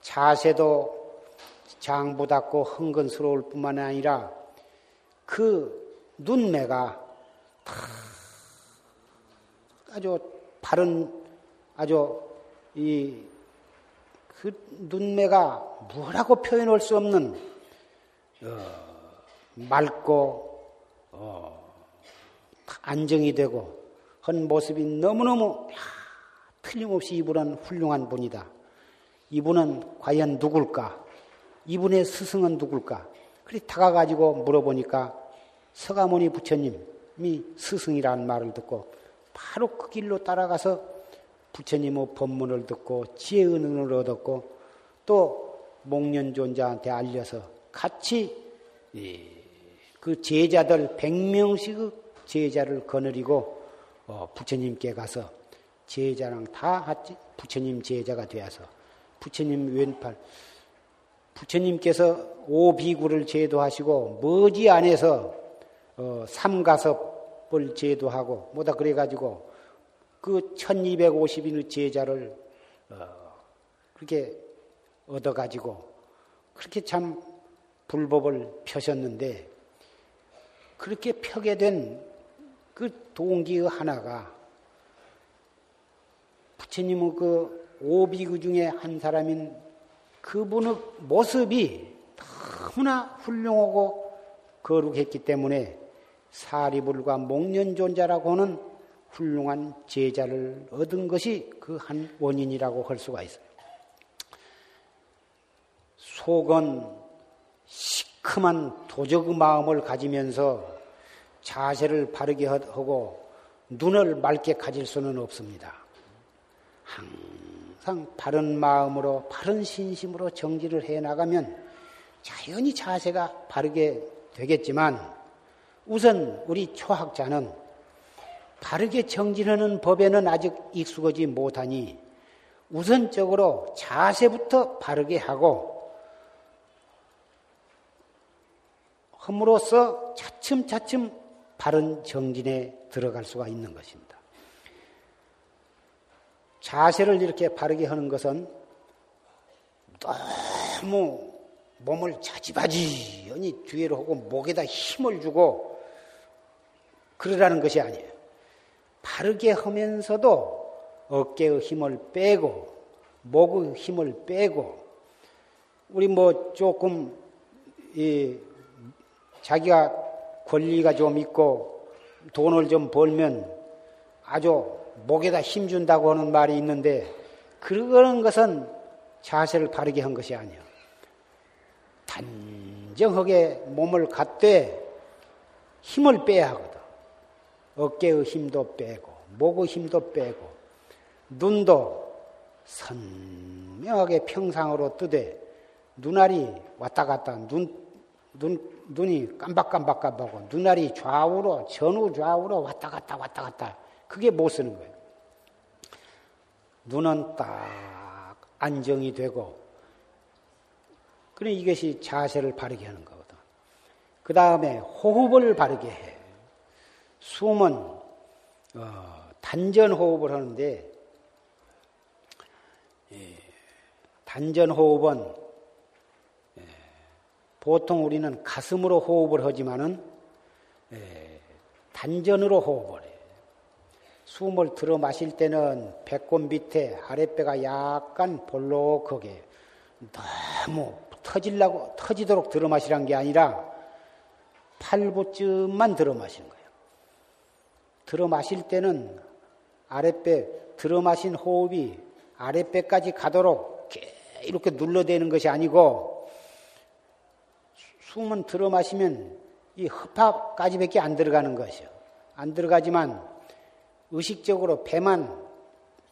자세도 장보답고 흥건스러울 뿐만 아니라 그 눈매가 아주 바른 아주 이 그 눈매가 뭐라고 표현할 수 없는 어, 맑고 어, 안정이 되고 한 모습이 너무너무 야, 틀림없이 이분은 훌륭한 분이다. 이분은 과연 누굴까? 이분의 스승은 누굴까? 그리 다가가지고 물어보니까 서가모니 부처님이 스승이라는 말을 듣고 바로 그 길로 따라가서 부처님의 법문을 듣고 지혜 은을 얻었고 또 목련존자한테 알려서 같이 그 제자들 100명씩 제자를 거느리고 어, 부처님께 가서 제자랑 다 부처님 제자가 되어서 부처님 왼팔. 부처님께서 오비구를 제도하시고 머지 안에서 어, 삼가섭을 제도하고 뭐다 그래가지고 그 1250인의 제자를 어, 그렇게 얻어가지고 그렇게 참 불법을 펴셨는데 그렇게 펴게 된 그 동기의 하나가 부처님의 그 오비구 중에 한 사람인 그분의 모습이 너무나 훌륭하고 거룩했기 때문에 사리불과 목련존자라고 하는 훌륭한 제자를 얻은 것이 그 한 원인이라고 할 수가 있어요. 속은 시큼한 도적의 마음을 가지면서 자세를 바르게 하고 눈을 맑게 가질 수는 없습니다. 항상 바른 마음으로 바른 신심으로 정지를 해 나가면 자연히 자세가 바르게 되겠지만 우선 우리 초학자는 바르게 정진하는 법에는 아직 익숙하지 못하니 우선적으로 자세부터 바르게 하고 함으로써 차츰차츰 바른 정진에 들어갈 수가 있는 것입니다. 자세를 이렇게 바르게 하는 것은 너무 몸을 자지바지연히 뒤로 하고 목에다 힘을 주고 그러라는 것이 아니에요. 바르게 하면서도 어깨의 힘을 빼고 목의 힘을 빼고 우리 뭐 조금 이 자기가 권리가 좀 있고 돈을 좀 벌면 아주 목에다 힘 준다고 하는 말이 있는데 그런 것은 자세를 바르게 한 것이 아니야. 단정하게 몸을 갖되 힘을 빼야 하거든. 어깨의 힘도 빼고 목의 힘도 빼고 눈도 선명하게 평상으로 뜨되 눈알이 왔다 갔다 눈, 눈, 눈이 깜박깜박깜박하고 눈알이 좌우로 전후 좌우로 왔다 갔다 왔다 갔다 그게 못 쓰는 거예요. 눈은 딱 안정이 되고 그래 이것이 자세를 바르게 하는 거거든. 그 다음에 호흡을 바르게 해. 숨은 어, 단전 호흡을 하는데 예, 단전 호흡은 예, 보통 우리는 가슴으로 호흡을 하지만은 예, 단전으로 호흡을 해. 숨을 들어 마실 때는 배꼽 밑에 아랫배가 약간 볼록하게 너무 터질라고 터지도록 들어 마시란 게 아니라 팔부쯤만 들어 마시는 거예요. 들어 마실 때는 아랫배 들어 마신 호흡이 아랫배까지 가도록 이렇게 눌러대는 것이 아니고 숨은 들어 마시면 이 허파까지밖에 안 들어가는 것이요. 안 들어가지만 의식적으로 배만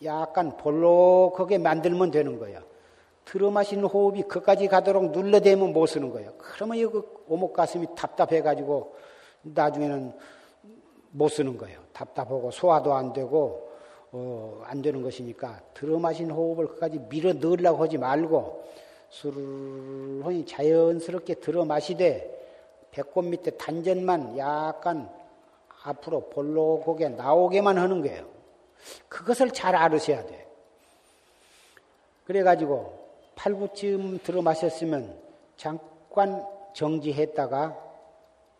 약간 볼록하게 만들면 되는 거예요. 들어 마시는 호흡이 그까지 가도록 눌러대면 못 쓰는 거예요. 그러면 여기 오목 가슴이 답답해가지고 나중에는 못 쓰는 거예요. 답답하고 소화도 안 되고 어, 안 되는 것이니까 들어 마신 호흡을 끝까지 밀어 넣으려고 하지 말고 술을 자연스럽게 들어 마시되 배꼽 밑에 단전만 약간 앞으로 볼록하게 나오게만 하는 거예요. 그것을 잘 알으셔야 돼. 그래가지고 팔구쯤 들어 마셨으면 잠깐 정지했다가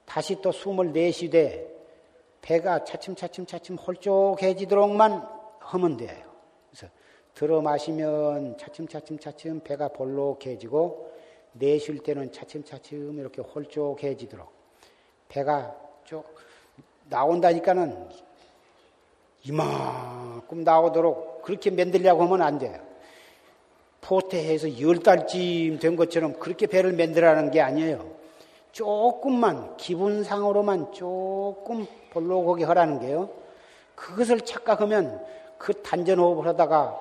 다시 또 숨을 내쉬되 배가 차츰차츰 차츰 홀쭉해지도록만 하면 돼요. 그래서 들어 마시면 차츰차츰 차츰 배가 볼록해지고 내쉴 때는 차츰차츰 이렇게 홀쭉해지도록 배가 쭉 나온다니까는 이만큼 나오도록 그렇게 만들려고 하면 안 돼요. 포태해서 열 달쯤 된 것처럼 그렇게 배를 만들라는 게 아니에요. 조금만 기분상으로만 조금 볼록하게 하라는 게요. 그것을 착각하면 그 단전호흡을 하다가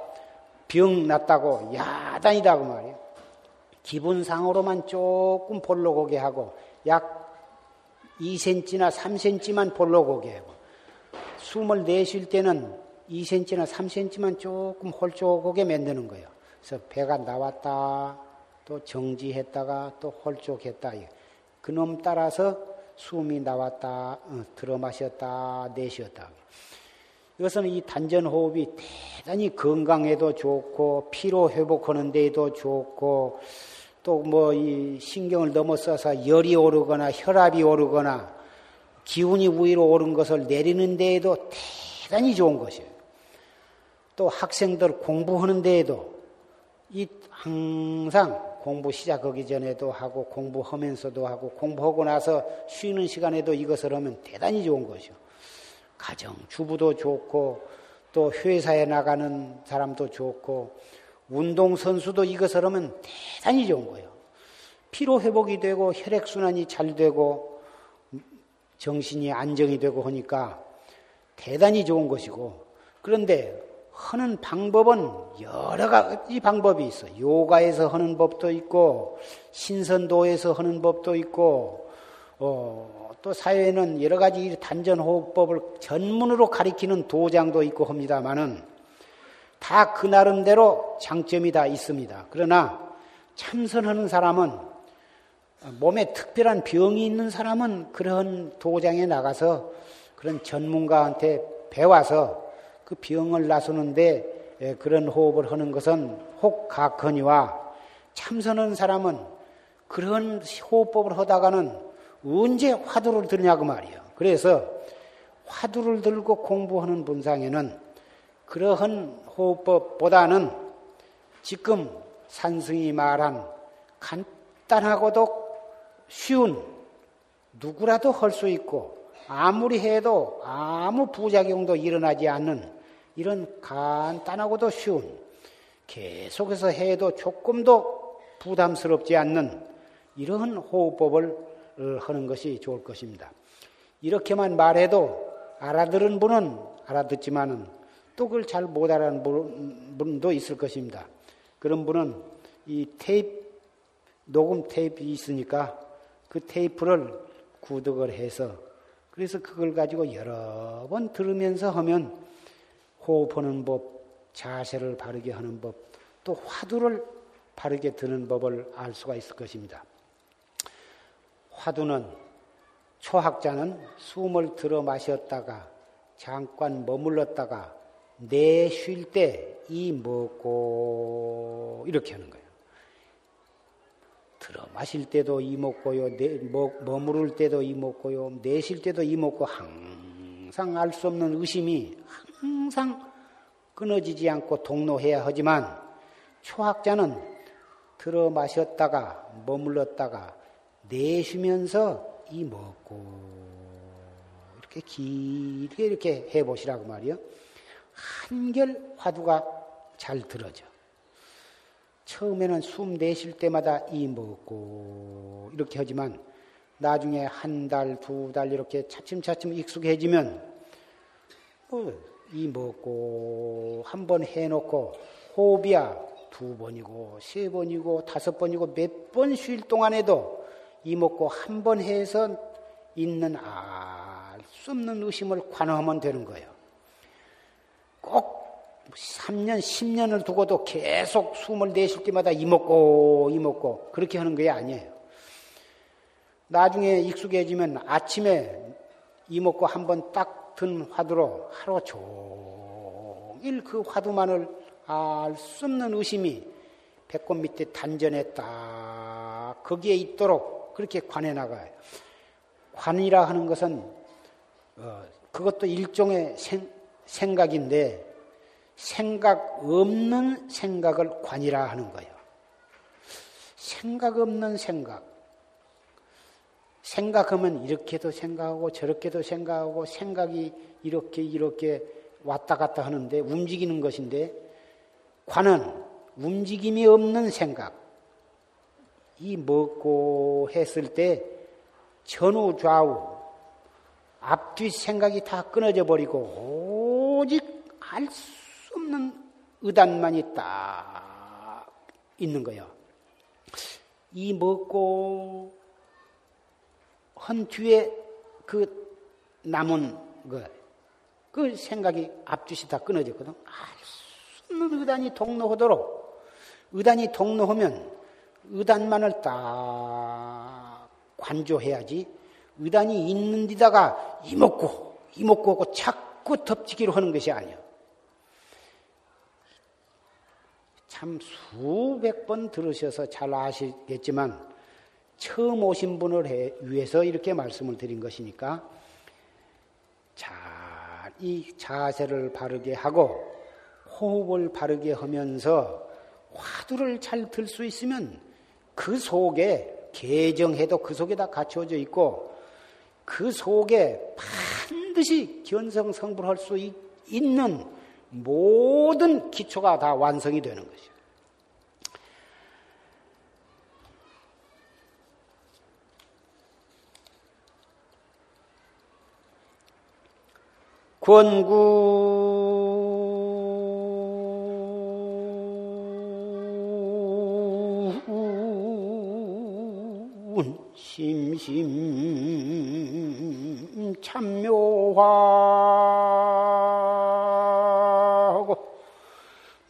병 났다고 야단이다고 말이에요. 기분상으로만 조금 볼록하게 하고 약 2cm나 3cm만 볼록하게 하고 숨을 내쉴 때는 2cm나 3cm만 조금 홀쭉하게 만드는 거예요. 그래서 배가 나왔다 또 정지했다가 또 홀쭉했다. 그놈 따라서 숨이 나왔다 어, 들어 마셨다 내쉬었다. 이것은 이 단전 호흡이 대단히 건강에도 좋고 피로 회복하는 데에도 좋고 또 뭐 이 신경을 넘어서서 열이 오르거나 혈압이 오르거나 기운이 위로 오른 것을 내리는 데에도 대단히 좋은 것이에요. 또 학생들 공부하는 데에도 이 항상 공부 시작하기 전에도 하고 공부하면서도 하고 공부하고 나서 쉬는 시간에도 이것을 하면 대단히 좋은 것이요. 가정 주부도 좋고 또 회사에 나가는 사람도 좋고 운동 선수도 이것을 하면 대단히 좋은 거예요. 피로 회복이 되고 혈액 순환이 잘 되고 정신이 안정이 되고 하니까 대단히 좋은 것이고 그런데 하는 방법은 여러 가지 방법이 있어. 요가에서 하는 법도 있고 신선도에서 하는 법도 있고 어, 또 사회에는 여러 가지 단전호흡법을 전문으로 가리키는 도장도 있고 합니다만은 다 그 나름대로 장점이 다 있습니다. 그러나 참선하는 사람은 몸에 특별한 병이 있는 사람은 그런 도장에 나가서 그런 전문가한테 배워서 그 병을 나서는데 예, 그런 호흡을 하는 것은 혹가거니와 참선하는 사람은 그런 호흡법을 하다가는 언제 화두를 드냐고 말이에요. 그래서 화두를 들고 공부하는 분상에는 그러한 호흡법보다는 지금 산승이 말한 간단하고도 쉬운 누구라도 할 수 있고 아무리 해도 아무 부작용도 일어나지 않는 이런 간단하고도 쉬운 계속해서 해도 조금도 부담스럽지 않는 이러한 호흡법을 하는 것이 좋을 것입니다. 이렇게만 말해도 알아들은 분은 알아듣지만은 또 그걸 잘 못 알아는 분도 있을 것입니다. 그런 분은 이 테이프, 녹음 테이프 있으니까 그 테이프를 구독을 해서 그래서 그걸 가지고 여러 번 들으면서 하면 호흡하는 법, 자세를 바르게 하는 법, 또 화두를 바르게 드는 법을 알 수가 있을 것입니다. 화두는 초학자는 숨을 들어 마셨다가 잠깐 머물렀다가 내쉴 때 이 먹고 이렇게 하는 거예요. 들어 마실 때도 이 먹고요, 내, 머무를 때도 이 먹고요, 내쉴 때도 이 먹고 항상 알 수 없는 의심이 항상 끊어지지 않고 동로해야 하지만 초학자는 들어 마셨다가 머물렀다가 내쉬면서 이 먹고 이렇게 길게 이렇게 해보시라고 말이요. 한결 화두가 잘 들어져. 처음에는 숨 내쉴 때마다 이 먹고 이렇게 하지만 나중에 한 달, 두 달 이렇게 차츰차츰 익숙해지면 뭐이 먹고 한 번 해놓고 호흡이야 두 번이고 세 번이고 다섯 번이고 몇 번 쉴 동안에도 이 먹고 한 번 해서 있는 알 수 없는 의심을 관하면 되는 거예요. 꼭 3년, 10년을 두고도 계속 숨을 내쉴 때마다 이먹고, 이먹고, 그렇게 하는 게 아니에요. 나중에 익숙해지면 아침에 이먹고 한번 딱 든 화두로 하루 종일 그 화두만을 알 수 없는 의심이 배꼽 밑에 단전에 딱 거기에 있도록 그렇게 관해 나가요. 관이라 하는 것은 어, 그것도 일종의 생, 생각인데 생각 없는 생각을 관이라 하는 거예요. 생각 없는 생각. 생각하면 이렇게도 생각하고 저렇게도 생각하고 생각이 이렇게 이렇게 왔다 갔다 하는데 움직이는 것인데 관은 움직임이 없는 생각. 이 먹고 했을 때 전후 좌우 앞뒤 생각이 다 끊어져 버리고 오직 알수 없는 의단만이 딱 있는 거예요. 이 먹고 한 뒤에 그 남은 거, 그 생각이 앞뒤시 다 끊어졌거든. 알 수 없는 의단이 동로하도록 의단이 동로하면 의단만을 딱 관조해야지 의단이 있는 데다가 이먹고 이먹고 하고 자꾸 덮치기로 하는 것이 아니야. 참 수백 번 들으셔서 잘 아시겠지만 처음 오신 분을 위해서 이렇게 말씀을 드린 것이니까 자, 이 자세를 바르게 하고 호흡을 바르게 하면서 화두를 잘 들 수 있으면 그 속에 개정해도 그 속에 다 갖춰져 있고 그 속에 반드시 견성 성불할 수 있는 모든 기초가 다 완성이 되는 것이요. 권군 심심 참묘하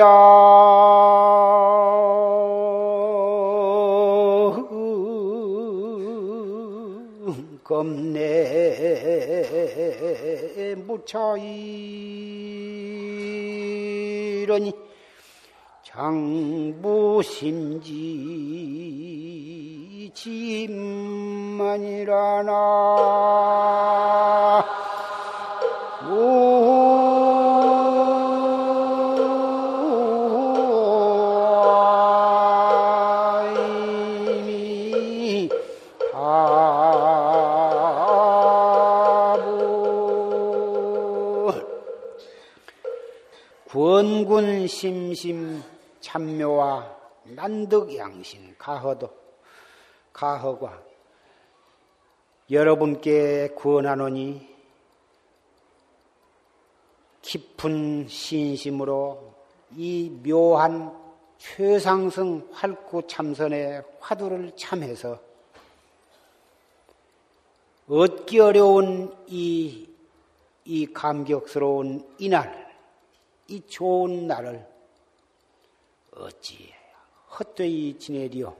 무량 겁내 무차이러니 장부심지 짐만이라나 심심 참묘와 난득 양신 가허도 가허과. 여러분께 권하노니 깊은 신심으로 이 묘한 최상승 활구 참선의 화두를 참해서 얻기 어려운 이, 이 감격스러운 이날, 이 좋은 날을 어찌 헛되이 지내리요.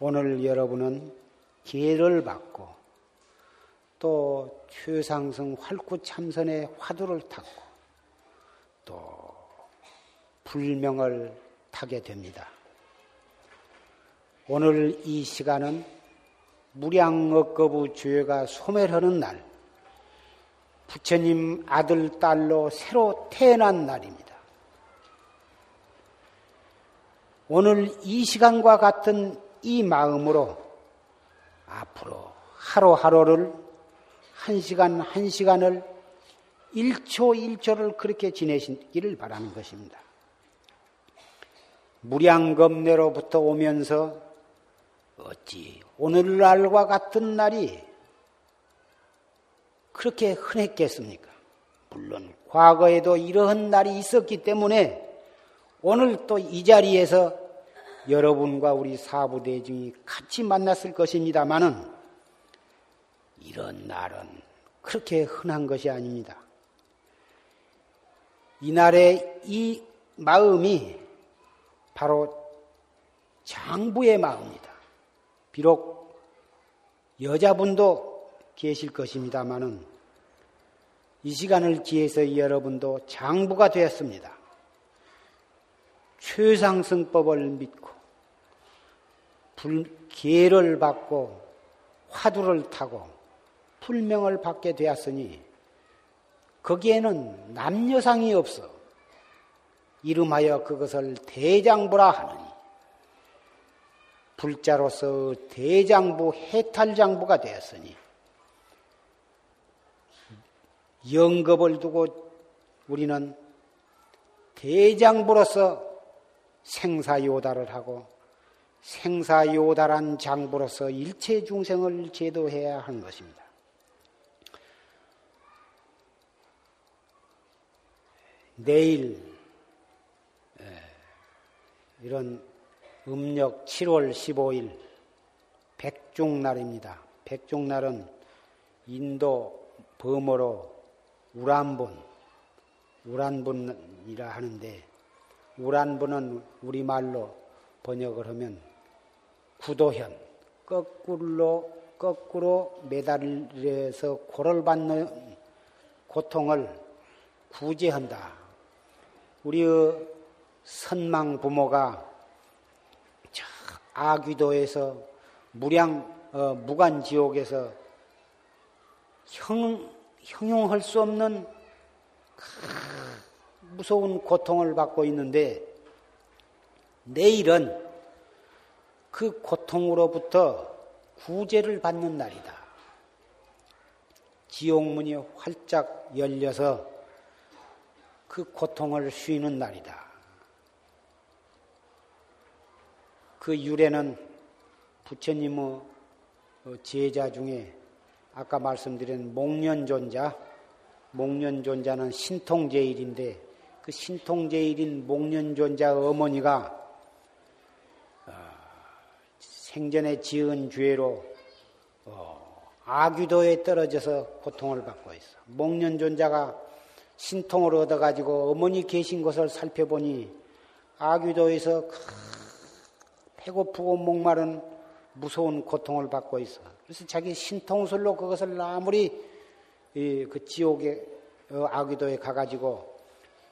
오늘 여러분은 기회를 받고 또 최상승 활구 참선의 화두를 탔고 또 불명을 타게 됩니다. 오늘 이 시간은 무량억거부 죄가 소멸하는 날, 부처님 아들, 딸로 새로 태어난 날입니다. 오늘 이 시간과 같은 이 마음으로 앞으로 하루하루를 한 시간 한 시간을 1초 1초를 그렇게 지내시기를 바라는 것입니다. 무량겁내로부터 오면서 어찌 오늘날과 같은 날이 그렇게 흔했겠습니까? 물론 과거에도 이러한 날이 있었기 때문에 오늘 또 이 자리에서 여러분과 우리 사부대중이 같이 만났을 것입니다만은 이런 날은 그렇게 흔한 것이 아닙니다. 이날의 이 마음이 바로 장부의 마음입니다. 비록 여자분도 계실 것입니다마는 이 시간을 기해서 여러분도 장부가 되었습니다. 최상승법을 믿고 불계를 받고 화두를 타고 불명을 받게 되었으니 거기에는 남녀상이 없어 이름하여 그것을 대장부라 하느니 불자로서 대장부 해탈장부가 되었으니 영겁을 두고 우리는 대장부로서 생사요다를 하고 생사요다란 장부로서 일체 중생을 제도해야 하는 것입니다. 내일 이런 음력 7월 15일 백중날입니다. 백중날은 인도 범어로 우란분, 우란분이라 하는데 우란분은 우리말로 번역을 하면 구도현, 거꾸로 거꾸로 매달려서 고를 받는 고통을 구제한다. 우리의 선망 부모가 저 아귀도에서 무량 어, 무간 지옥에서 형, 형용할 수 없는 무서운 고통을 받고 있는데 내일은 그 고통으로부터 구제를 받는 날이다. 지옥문이 활짝 열려서 그 고통을 쉬는 날이다. 그 유래는 부처님의 제자 중에 아까 말씀드린 목련존자, 목련존자는 신통제일인데 그 신통제일인 목련존자 어머니가 어, 생전에 지은 죄로 어, 아귀도에 떨어져서 고통을 받고 있어. 목련존자가 신통을 얻어가지고 어머니 계신 곳을 살펴보니 아귀도에서 배고프고 목마른 무서운 고통을 받고 있어. 그래서 자기 신통술로 그것을 아무리 그 지옥의 어, 아귀도에 가가지고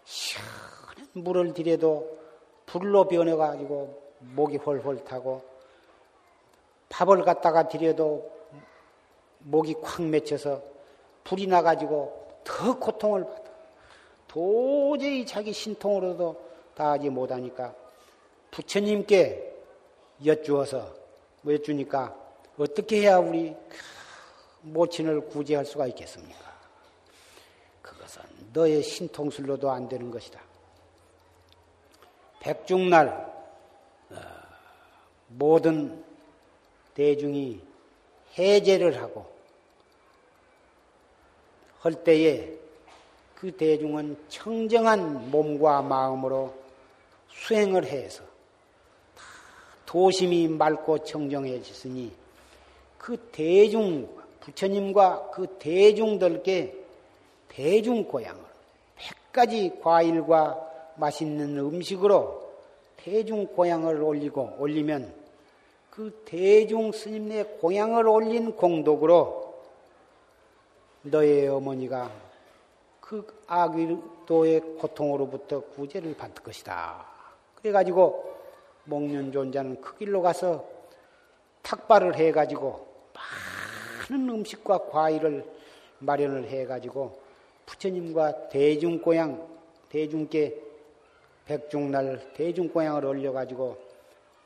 시원한 물을 들여도 불로 변해가지고 목이 홀홀 타고 밥을 갖다가 들여도 목이 콱 맺혀서 불이 나가지고 더 고통을 받아. 도저히 자기 신통으로도 다 하지 못하니까 부처님께 여쭈어서 뭐 여쭈니까 어떻게 해야 우리 모친을 구제할 수가 있겠습니까? 그것은 너의 신통술로도 안 되는 것이다. 백중날 어, 모든 대중이 해제를 하고 할 때에 그 대중은 청정한 몸과 마음으로 수행을 해서 도심이 맑고 청정해졌으니 그 대중, 부처님과 그 대중들께 대중 고향을 백 가지 과일과 맛있는 음식으로 대중 고향을 올리고 올리면 그 대중 스님네 고향을 올린 공덕으로 너의 어머니가 그 아귀도의 고통으로부터 구제를 받을 것이다. 그래가지고 목련 존자는 그 길로 가서 탁발을 해가지고 많은 음식과 과일을 마련을 해가지고 부처님과 대중고향, 대중께 백중날 대중고향을 올려가지고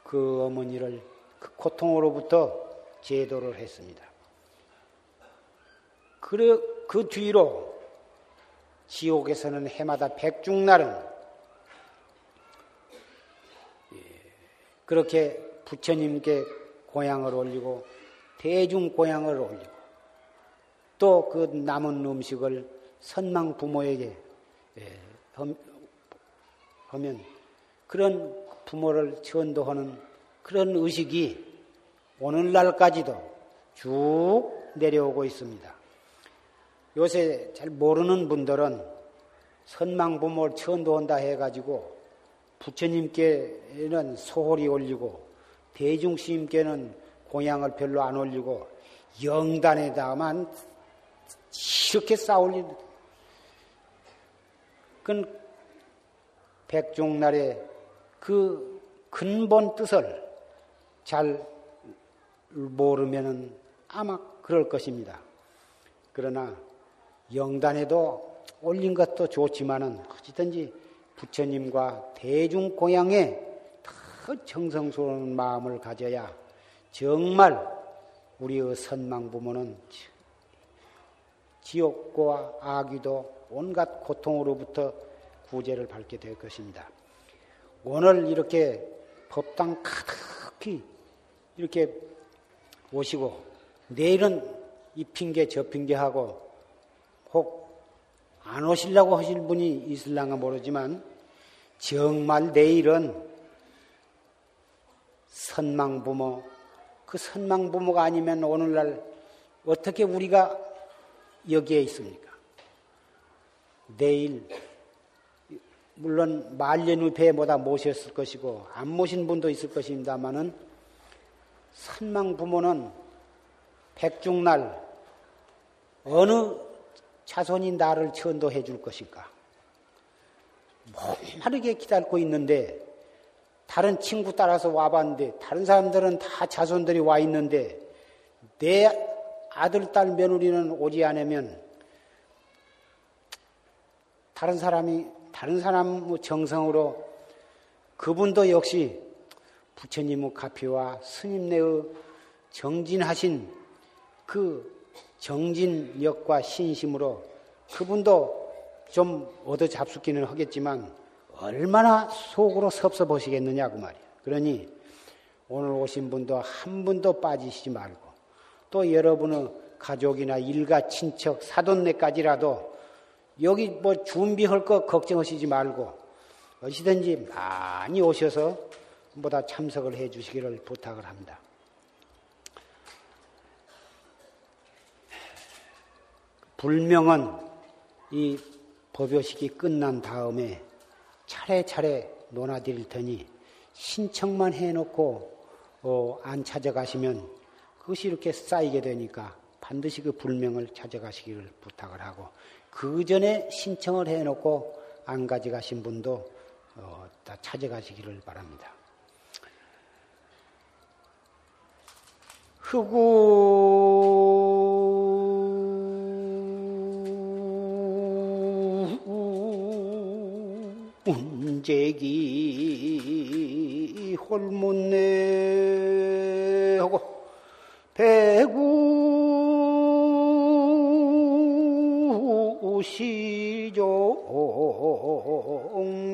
그 어머니를 그 고통으로부터 제도를 했습니다. 그, 그 뒤로 지옥에서는 해마다 백중날은 예, 그렇게 부처님께 고향을 올리고 대중 고향을 올리고 또 그 남은 음식을 선망 부모에게 예, 하면 그런 부모를 전도하는 그런 의식이 오늘날까지도 쭉 내려오고 있습니다. 요새 잘 모르는 분들은 선망 부모 천도한다 해가지고 부처님께는 소홀히 올리고 대중스님께는 공양을 별로 안 올리고 영단에다만 이렇게 싸울 일. 그건 백종날의 그 근본 뜻을 잘 모르면은 아마 그럴 것입니다. 그러나 영단에도 올린 것도 좋지만은 어찌든지 부처님과 대중 공양에 더 정성스러운 마음을 가져야 정말 우리의 선망 부모는 지옥과 아귀도 온갖 고통으로부터 구제를 받게 될 것입니다. 오늘 이렇게 법당 가득히 이렇게 오시고 내일은 이 핑계 저 핑계 하고 혹 안 오시려고 하실 분이 있을랑가 모르지만 정말 내일은 선망부모 그 선망부모가 아니면 오늘날 어떻게 우리가 여기에 있습니까? 내일 물론 말년의 배보다 모셨을 것이고 안 모신 분도 있을 것입니다만은 선망 부모는 백중날 어느 자손이 나를 천도해 줄 것일까? 목마르게 기다리고 있는데 다른 친구 따라서 와봤는데 다른 사람들은 다 자손들이 와 있는데 내 아들, 딸, 며느리는 오지 않으면 다른 사람이 다른 사람 정성으로 그분도 역시 부처님의 가피와 스님네의 정진하신 그 정진력과 신심으로 그분도 좀 얻어 잡수기는 하겠지만 얼마나 속으로 섭섭하시겠느냐고 그 말이야. 그러니 오늘 오신 분도 한 분도 빠지시지 말고 또 여러분의 가족이나 일가 친척 사돈네까지라도 여기 뭐 준비할 거 걱정하시지 말고 어찌든지 많이 오셔서 보다 참석을 해 주시기를 부탁을 합니다. 불명은 이 법요식이 끝난 다음에 차례차례 논하드릴 테니 신청만 해놓고 어, 안 찾아가시면 그것이 이렇게 쌓이게 되니까 반드시 그 불명을 찾아가시기를 부탁을 하고 그 전에 신청을 해놓고 안 가져가신 분도 어, 다 찾아가시기를 바랍니다. 흑우 운제기 홀문내 하고 배구 시종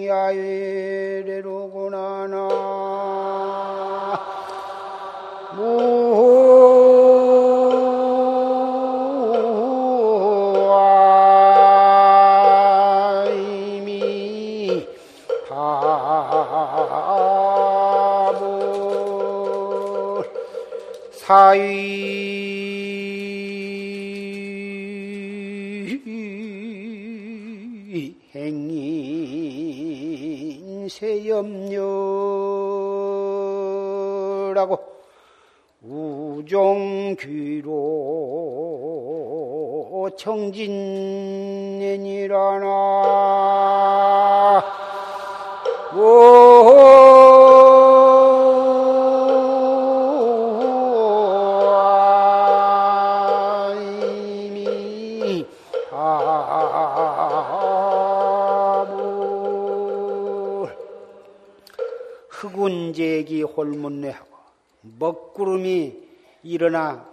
야외래로구나 나 사위 염려라고 우종귀로 청진년이라나 홀문내하고 먹구름이 일어나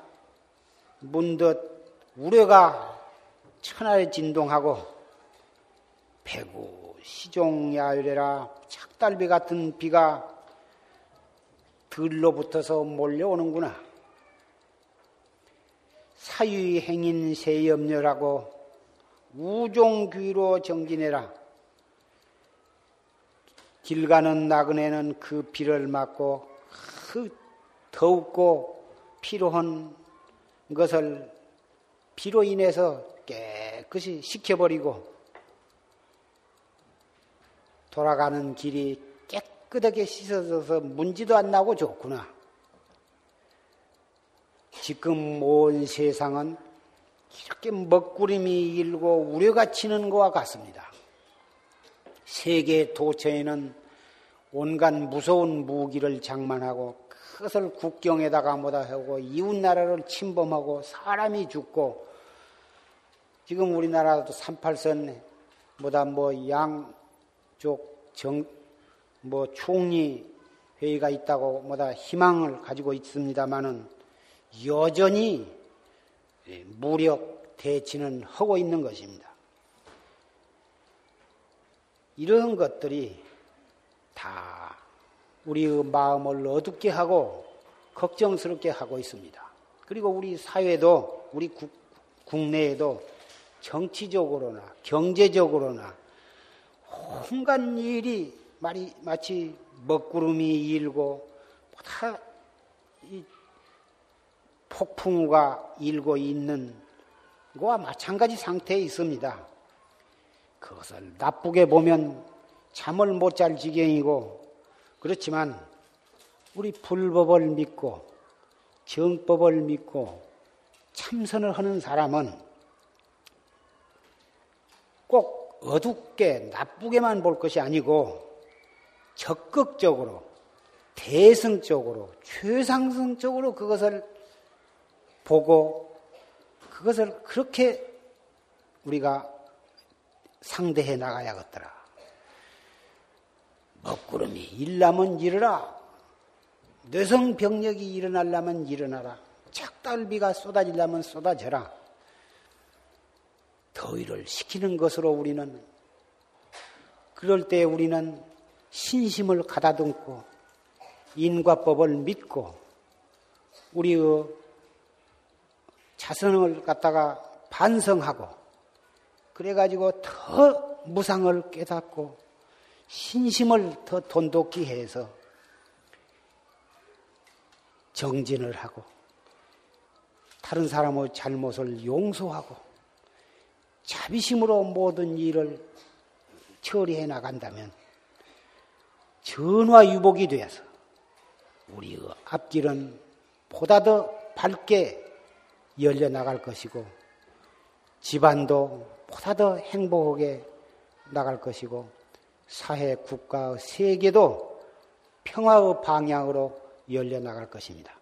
문득 우려가 천하에 진동하고 배구 시종야유래라 착달비 같은 비가 들로 붙어서 몰려오는구나. 사유행인 세염녀라고 우종귀로 정진해라. 길 가는 나그네는 그 비를 맞고 그 더욱고 피로한 것을 비로 인해서 깨끗이 식혀버리고 돌아가는 길이 깨끗하게 씻어져서 문지도 안 나고 좋구나. 지금 온 세상은 이렇게 먹구름이 일고 우려가 치는 것과 같습니다. 세계 도처에는 온갖 무서운 무기를 장만하고 그것을 국경에다가 뭐다 하고 이웃 나라를 침범하고 사람이 죽고 지금 우리나라도 38선 뭐다 뭐 양쪽 정 뭐 총리 회의가 있다고 뭐다 희망을 가지고 있습니다마는 여전히 무력 대치는 하고 있는 것입니다. 이런 것들이 다 우리의 마음을 어둡게 하고 걱정스럽게 하고 있습니다. 그리고 우리 사회도 우리 국, 국내에도 정치적으로나 경제적으로나 온갖 일이 말이 마치 먹구름이 일고 다 폭풍우가 일고 있는 거와 마찬가지 상태에 있습니다. 그것을 나쁘게 보면 잠을 못 잘 지경이고 그렇지만 우리 불법을 믿고 정법을 믿고 참선을 하는 사람은 꼭 어둡게 나쁘게만 볼 것이 아니고 적극적으로 대승적으로 최상승적으로 그것을 보고 그것을 그렇게 우리가 상대해 나가야겠더라. 먹구름이 일나면 일어라. 뇌성병력이 일어나려면 일어나라. 착달비가 쏟아지려면 쏟아져라. 더위를 식히는 것으로 우리는 그럴 때 우리는 신심을 가다듬고 인과법을 믿고 우리의 자선을 갖다가 반성하고 그래가지고 더 무상을 깨닫고 신심을 더 돈독히 해서 정진을 하고 다른 사람의 잘못을 용서하고 자비심으로 모든 일을 처리해 나간다면 전화유복이 되어서 우리의 앞길은 보다 더 밝게 열려 나갈 것이고 집안도 보다 더 행복하게 나갈 것이고 사회, 국가, 세계도 평화의 방향으로 열려나갈 것입니다.